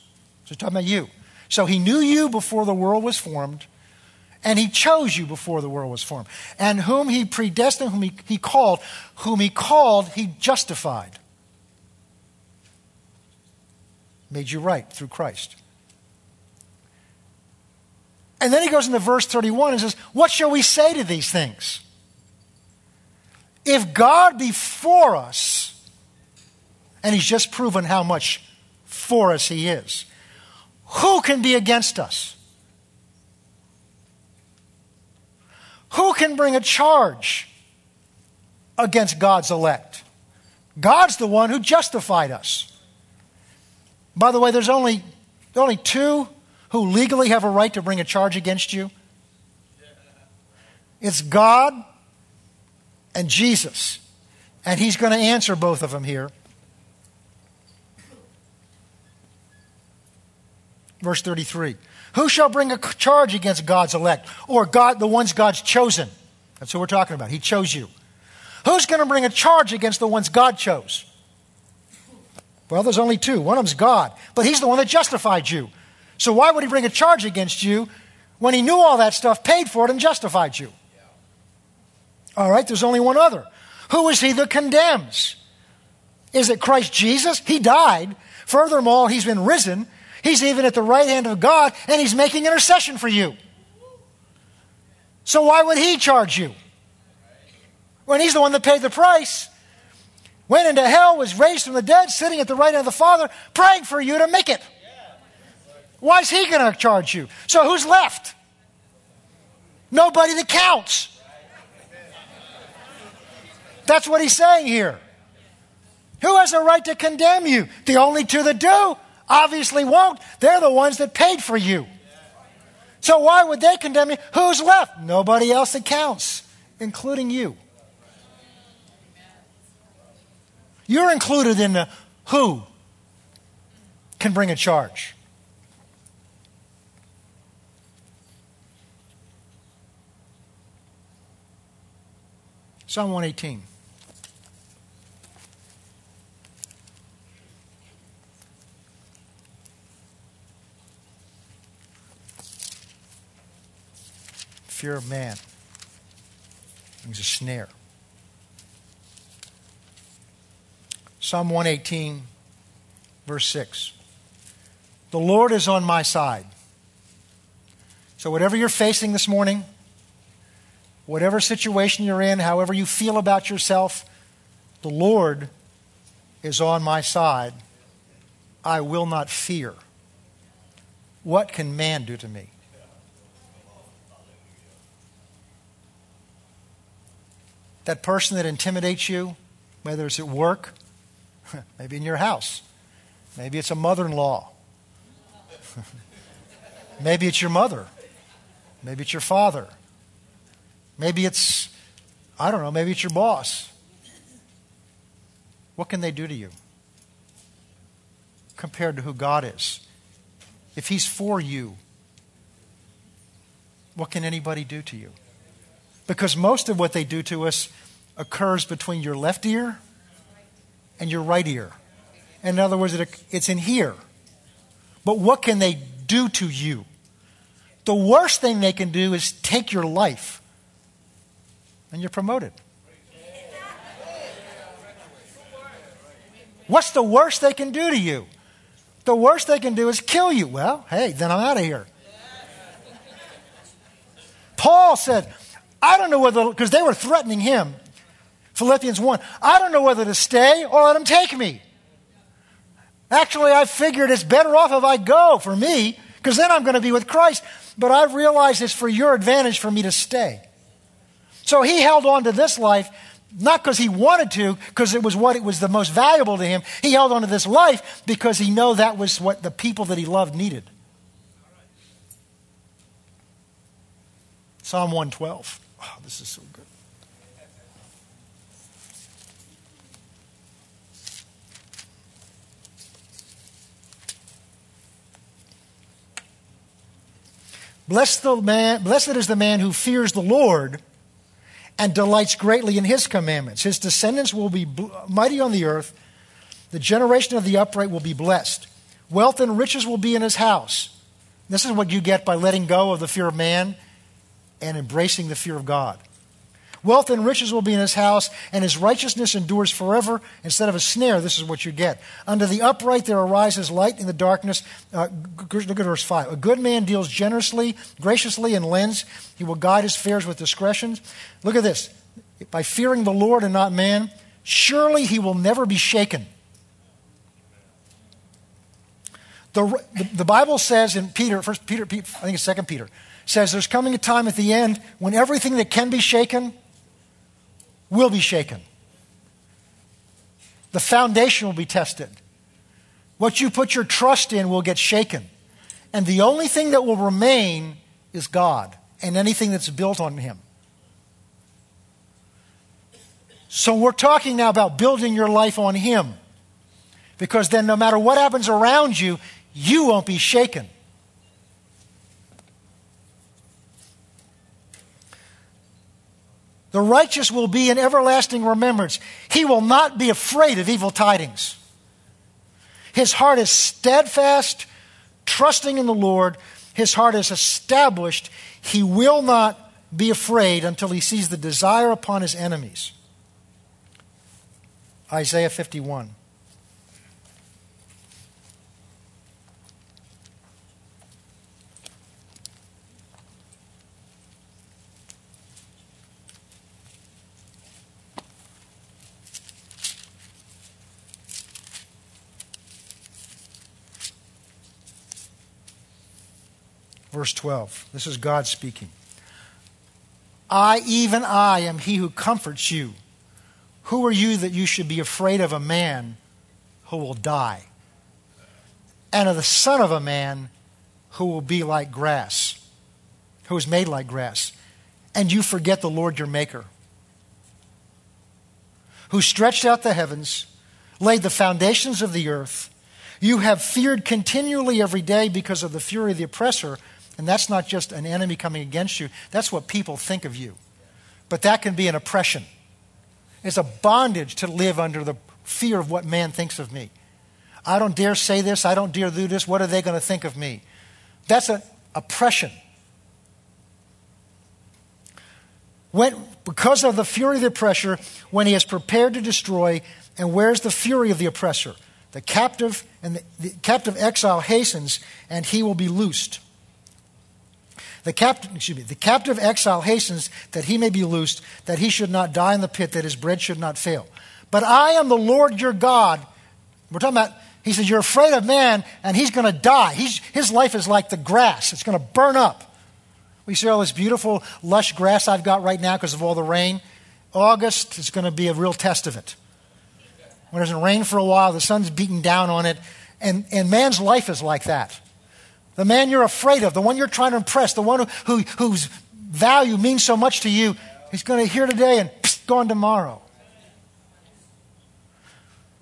So he's talking about you. So he knew you before the world was formed. And he chose you before the world was formed. And whom he predestined, whom he, he called, whom he called, he justified. Made you right through Christ. And then he goes into verse 31 and says, What shall we say to these things? If God be for us, and he's just proven how much for us he is, who can be against us? Who can bring a charge against God's elect? God's the one who justified us. By the way, there's only, only two who legally have a right to bring a charge against you. It's God and Jesus. And he's going to answer both of them here. Verse 33. Who shall bring a charge against God's elect or God, the ones God's chosen? That's who we're talking about. He chose you. Who's going to bring a charge against the ones God chose? Well, there's only two. One of them's God, but He's the one that justified you. So why would He bring a charge against you when He knew all that stuff, paid for it, and justified you? All right, there's only one other. Who is he that condemns? Is it Christ Jesus? He died. Furthermore, he's been risen. He's even at the right hand of God, and he's making intercession for you. So why would he charge you? When he's the one that paid the price, went into hell, was raised from the dead, sitting at the right hand of the Father, praying for you to make it. Why is he going to charge you? So who's left? Nobody that counts. That's what he's saying here. Who has a right to condemn you? The only two that do obviously won't. They're the ones that paid for you. So why would they condemn you? Who's left? Nobody else that counts, including you. You're included in the who can bring a charge. Psalm 118. Fear of man brings a snare. Psalm 118, verse 6. The Lord is on my side. So, whatever you're facing this morning, whatever situation you're in, however you feel about yourself, the Lord is on my side. I will not fear. What can man do to me? That person that intimidates you, whether it's at work, maybe in your house, maybe it's a mother in law, maybe it's your mother, maybe it's your father Maybe it's, I don't know, maybe it's your boss. What can they do to you compared to who God is? If He's for you, what can anybody do to you? Because most of what they do to us occurs between your left ear and your right ear. In other words, it's in here. But what can they do to you? The worst thing they can do is take your life and you're promoted. What's the worst they can do to you? The worst they can do is kill you. Well, hey, then I'm out of here. Paul said, I don't know whether, because they were threatening him. Philippians 1, I don't know whether to stay or let him take me. Actually, I figured it's better off if I go for me, because then I'm going to be with Christ. But I've realized it's for your advantage for me to stay. So he held on to this life not because he wanted to, because it was what it was the most valuable to him. He held on to this life because he knew that was what the people that he loved needed. Psalm 112. Oh, this is so good. Blessed, the man, blessed is the man who fears the Lord and delights greatly in his commandments. His descendants will be mighty on the earth. The generation of the upright will be blessed. Wealth and riches will be in his house. This is what you get by letting go of the fear of man and embracing the fear of God. Wealth and riches will be in his house, and his righteousness endures forever. Instead of a snare, this is what you get. Under the upright there arises light in the darkness. Uh, look at verse 5. A good man deals generously, graciously, and lends. He will guide his affairs with discretion. Look at this. By fearing the Lord and not man, surely he will never be shaken. The, the, the Bible says in Peter, first Peter, I think it's second Peter, says there's coming a time at the end when everything that can be shaken will be shaken. The foundation will be tested. What you put your trust in will get shaken. And the only thing that will remain is God and anything that's built on Him. So we're talking now about building your life on Him. Because then, no matter what happens around you, you won't be shaken. The righteous will be in everlasting remembrance. He will not be afraid of evil tidings. His heart is steadfast, trusting in the Lord. His heart is established. He will not be afraid until he sees the desire upon his enemies. Isaiah 51. Verse 12. This is God speaking. I, even I, am he who comforts you. Who are you that you should be afraid of a man who will die, and of the Son of a man who will be like grass, who is made like grass, and you forget the Lord your Maker, who stretched out the heavens, laid the foundations of the earth. You have feared continually every day because of the fury of the oppressor and that's not just an enemy coming against you, that's what people think of you. But that can be an oppression. It's a bondage to live under the fear of what man thinks of me. I don't dare say this, I don't dare do this, what are they going to think of me? That's an oppression. When, because of the fury of the oppressor, when he is prepared to destroy, and where's the fury of the oppressor? The captive and the, the captive exile hastens, and he will be loosed. The captive, excuse me, the captive exile hastens that he may be loosed, that he should not die in the pit, that his bread should not fail. But I am the Lord your God. We're talking about, he says, you're afraid of man, and he's going to die. He's, his life is like the grass, it's going to burn up. We see all this beautiful, lush grass I've got right now because of all the rain. August is going to be a real test of it. When it doesn't rain for a while, the sun's beating down on it, and, and man's life is like that. The man you're afraid of, the one you're trying to impress, the one who, who whose value means so much to you, he's going to here today and psst, gone tomorrow.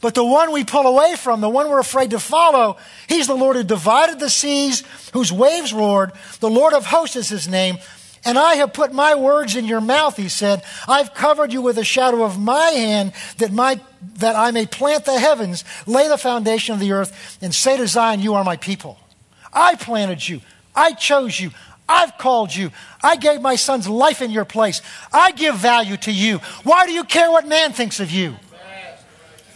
But the one we pull away from, the one we're afraid to follow, he's the Lord who divided the seas, whose waves roared. The Lord of hosts is his name. And I have put my words in your mouth, he said. I've covered you with the shadow of my hand that, my, that I may plant the heavens, lay the foundation of the earth, and say to Zion, You are my people. I planted you. I chose you. I've called you. I gave my son's life in your place. I give value to you. Why do you care what man thinks of you?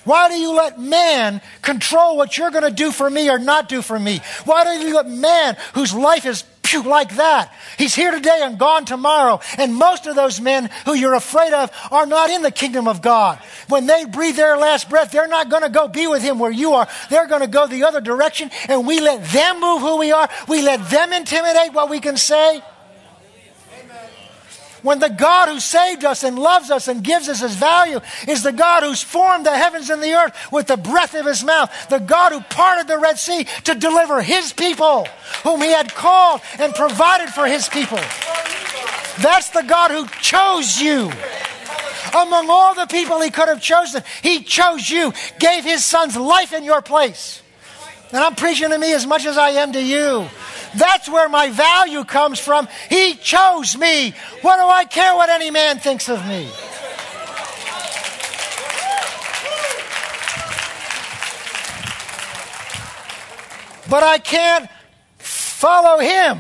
Why do you let man control what you're going to do for me or not do for me? Why do you let man, whose life is like that. He's here today and gone tomorrow. And most of those men who you're afraid of are not in the kingdom of God. When they breathe their last breath, they're not going to go be with him where you are. They're going to go the other direction and we let them move who we are. We let them intimidate what we can say when the God who saved us and loves us and gives us his value is the God who's formed the heavens and the earth with the breath of his mouth, the God who parted the Red Sea to deliver his people, whom he had called and provided for his people. That's the God who chose you. Among all the people he could have chosen, he chose you, gave his son's life in your place. And I'm preaching to me as much as I am to you. That's where my value comes from. He chose me. What do I care what any man thinks of me? But I can't follow him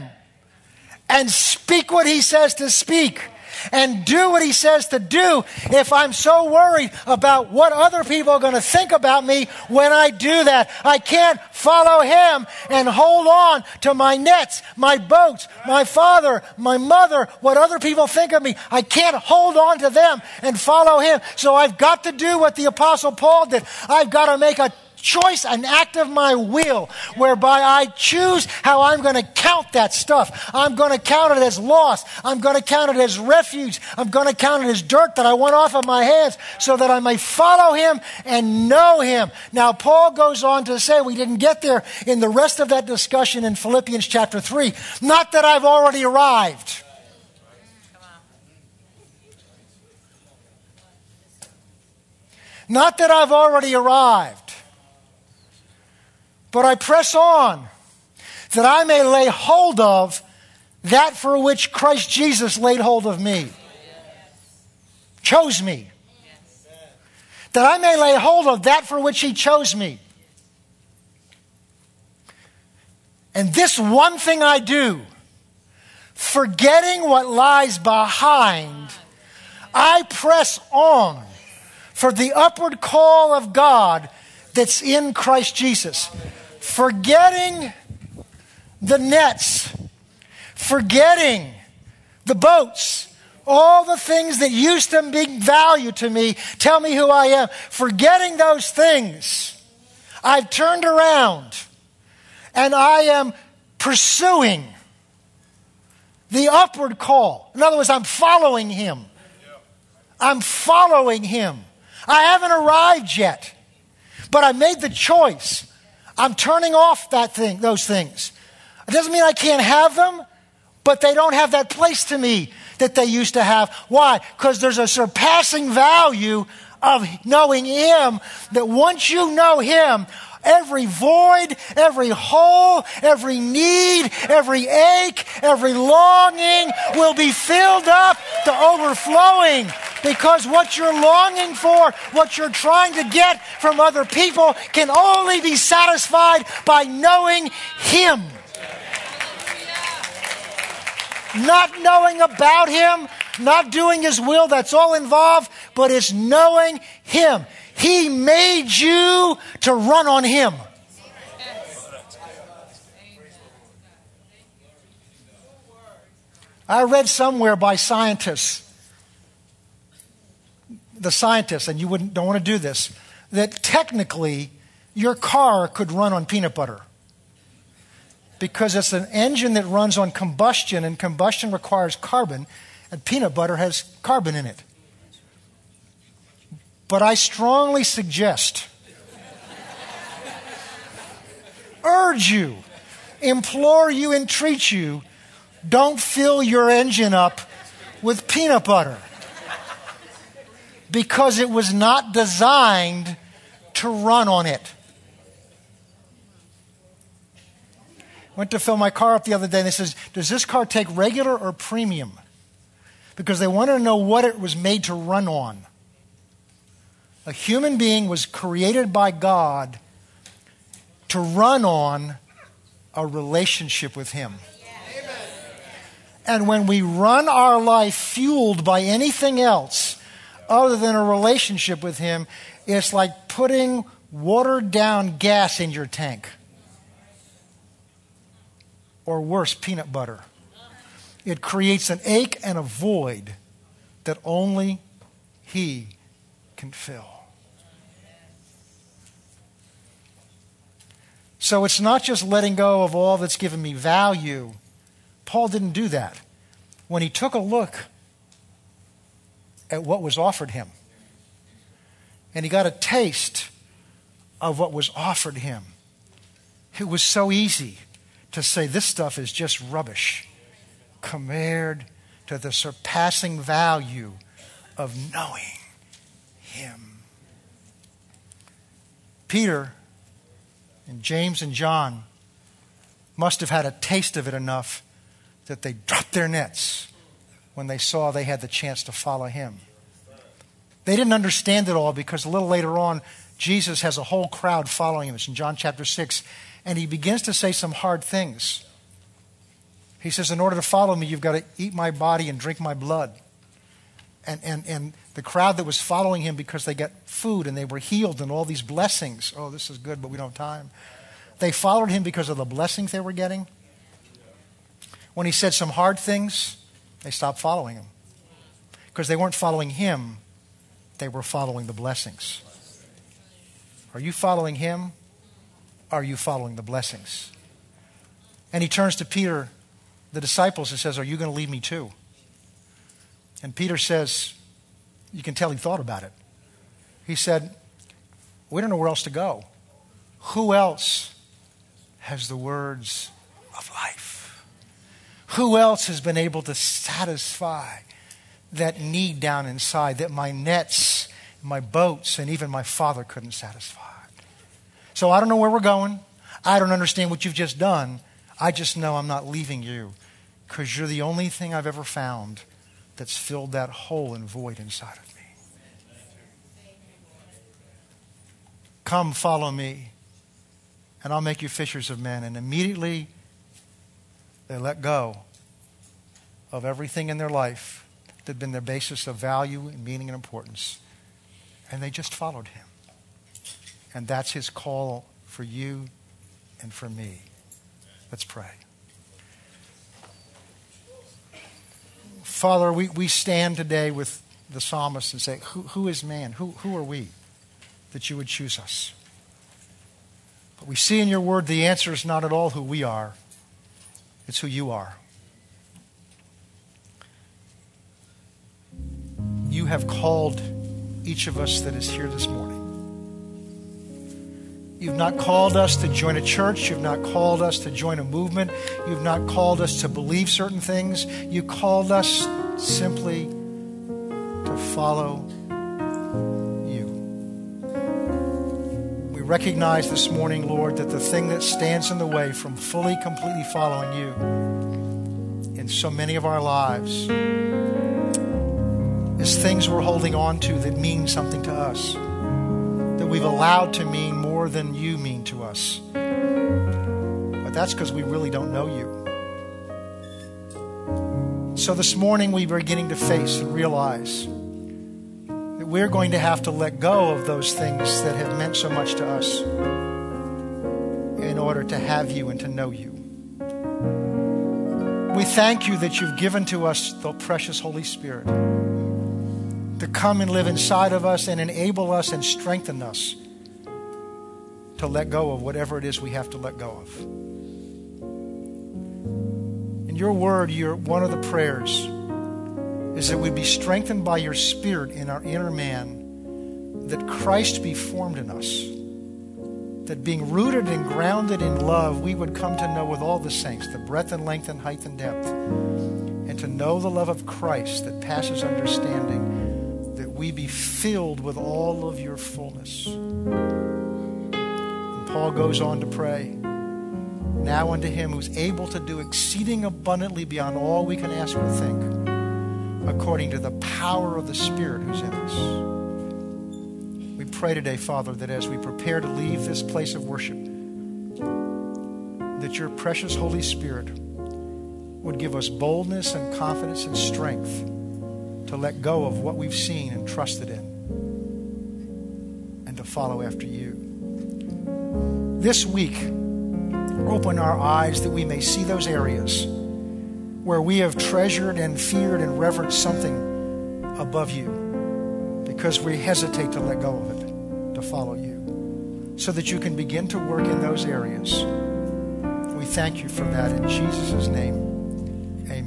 and speak what he says to speak and do what he says to do if I'm so worried about what other people are going to think about me when I do that. I can't follow him and hold on to my nets, my boats, my father, my mother, what other people think of me. I can't hold on to them and follow him. So I've got to do what the apostle Paul did. I've got to make a choice, an act of my will, whereby I choose how I'm going to count that stuff. I'm going to count it as loss. I'm going to count it as refuge. I'm going to count it as dirt that I want off of my hands so that I may follow him and know him. Now, Paul goes on to say, we didn't get there in the rest of that discussion in Philippians chapter 3. Not that I've already arrived. Not that I've already arrived but I press on that I may lay hold of that for which Christ Jesus laid hold of me. Chose me. That I may lay hold of that for which He chose me. And this one thing I do, forgetting what lies behind, I press on for the upward call of God that's in Christ Jesus. Forgetting the nets, forgetting the boats, all the things that used to be value to me, tell me who I am. Forgetting those things, I've turned around and I am pursuing the upward call. In other words, I'm following him. I'm following him. I haven't arrived yet, but I made the choice. I'm turning off that thing, those things. It doesn't mean I can't have them, but they don't have that place to me that they used to have. Why? Because there's a surpassing value of knowing Him that once you know Him, every void, every hole, every need, every ache, every longing will be filled up to overflowing. Because what you're longing for, what you're trying to get from other people, can only be satisfied by knowing Him. Not knowing about Him, not doing His will, that's all involved, but it's knowing Him. He made you to run on Him. I read somewhere by scientists, the scientists, and you wouldn't, don't want to do this, that technically your car could run on peanut butter because it's an engine that runs on combustion, and combustion requires carbon, and peanut butter has carbon in it. But I strongly suggest, urge you, implore you, entreat you, don't fill your engine up with peanut butter because it was not designed to run on it. Went to fill my car up the other day and they says, Does this car take regular or premium? Because they wanted to know what it was made to run on. A human being was created by God to run on a relationship with Him. And when we run our life fueled by anything else other than a relationship with Him, it's like putting watered down gas in your tank or worse, peanut butter. It creates an ache and a void that only He can fill. So it's not just letting go of all that's given me value. Paul didn't do that. When he took a look at what was offered him, and he got a taste of what was offered him, it was so easy to say this stuff is just rubbish compared to the surpassing value of knowing Him. Peter and James and John must have had a taste of it enough that they dropped their nets when they saw they had the chance to follow Him. They didn't understand it all because a little later on, Jesus has a whole crowd following him. It's in John chapter 6 and he begins to say some hard things. He says, In order to follow me, you've got to eat my body and drink my blood. And, and, and the crowd that was following him because they got food and they were healed and all these blessings. Oh, this is good, but we don't have time. They followed him because of the blessings they were getting. When he said some hard things, they stopped following him. Because they weren't following him, they were following the blessings. Are you following him? are you following the blessings? And he turns to Peter, the disciples, and says, Are you going to leave me too? And Peter says, You can tell he thought about it. He said, We don't know where else to go. Who else has the words of life? Who else has been able to satisfy that need down inside that my nets, my boats, and even my father couldn't satisfy? So I don't know where we're going. I don't understand what you've just done. I just know I'm not leaving you because you're the only thing I've ever found that's filled that hole and void inside of me. Come, follow me, and I'll make you fishers of men. And immediately they let go of everything in their life that had been their basis of value and meaning and importance. And they just followed him. And that's his call for you and for me. Let's pray. Father, we, we stand today with the psalmist and say, Who, who is man? Who, who are we that you would choose us? But we see in your word the answer is not at all who we are, it's who you are. You have called each of us that is here this morning. You've not called us to join a church. You've not called us to join a movement. You've not called us to believe certain things. You called us simply to follow you. We recognize this morning, Lord, that the thing that stands in the way from fully, completely following you in so many of our lives is things we're holding on to that mean something to us, we've allowed to mean more than you mean to us. But that's because we really don't know you. So this morning we're beginning to face and realize that we're going to have to let go of those things that have meant so much to us in order to have you and to know you. We thank you that you've given to us the precious Holy Spirit to come and live inside of us and enable us and strengthen us to let go of whatever it is we have to let go of. In your word, your, one of the prayers is that we be strengthened by your spirit in our inner man, that Christ be formed in us, that being rooted and grounded in love, we would come to know with all the saints the breadth and length and height and depth, and to know the love of Christ that passes understanding, we be filled with all of your fullness. And Paul goes on to pray, Now unto him who's able to do exceeding abundantly beyond all we can ask or think, according to the power of the Spirit who's in us. We pray today, Father, that as we prepare to leave this place of worship, that your precious Holy Spirit would give us boldness and confidence and strength to let go of what we've seen and trusted in and to follow after you. This week, open our eyes that we may see those areas where we have treasured and feared and reverenced something above you because we hesitate to let go of it, to follow you, so that you can begin to work in those areas. We thank you for that in Jesus' name. Amen.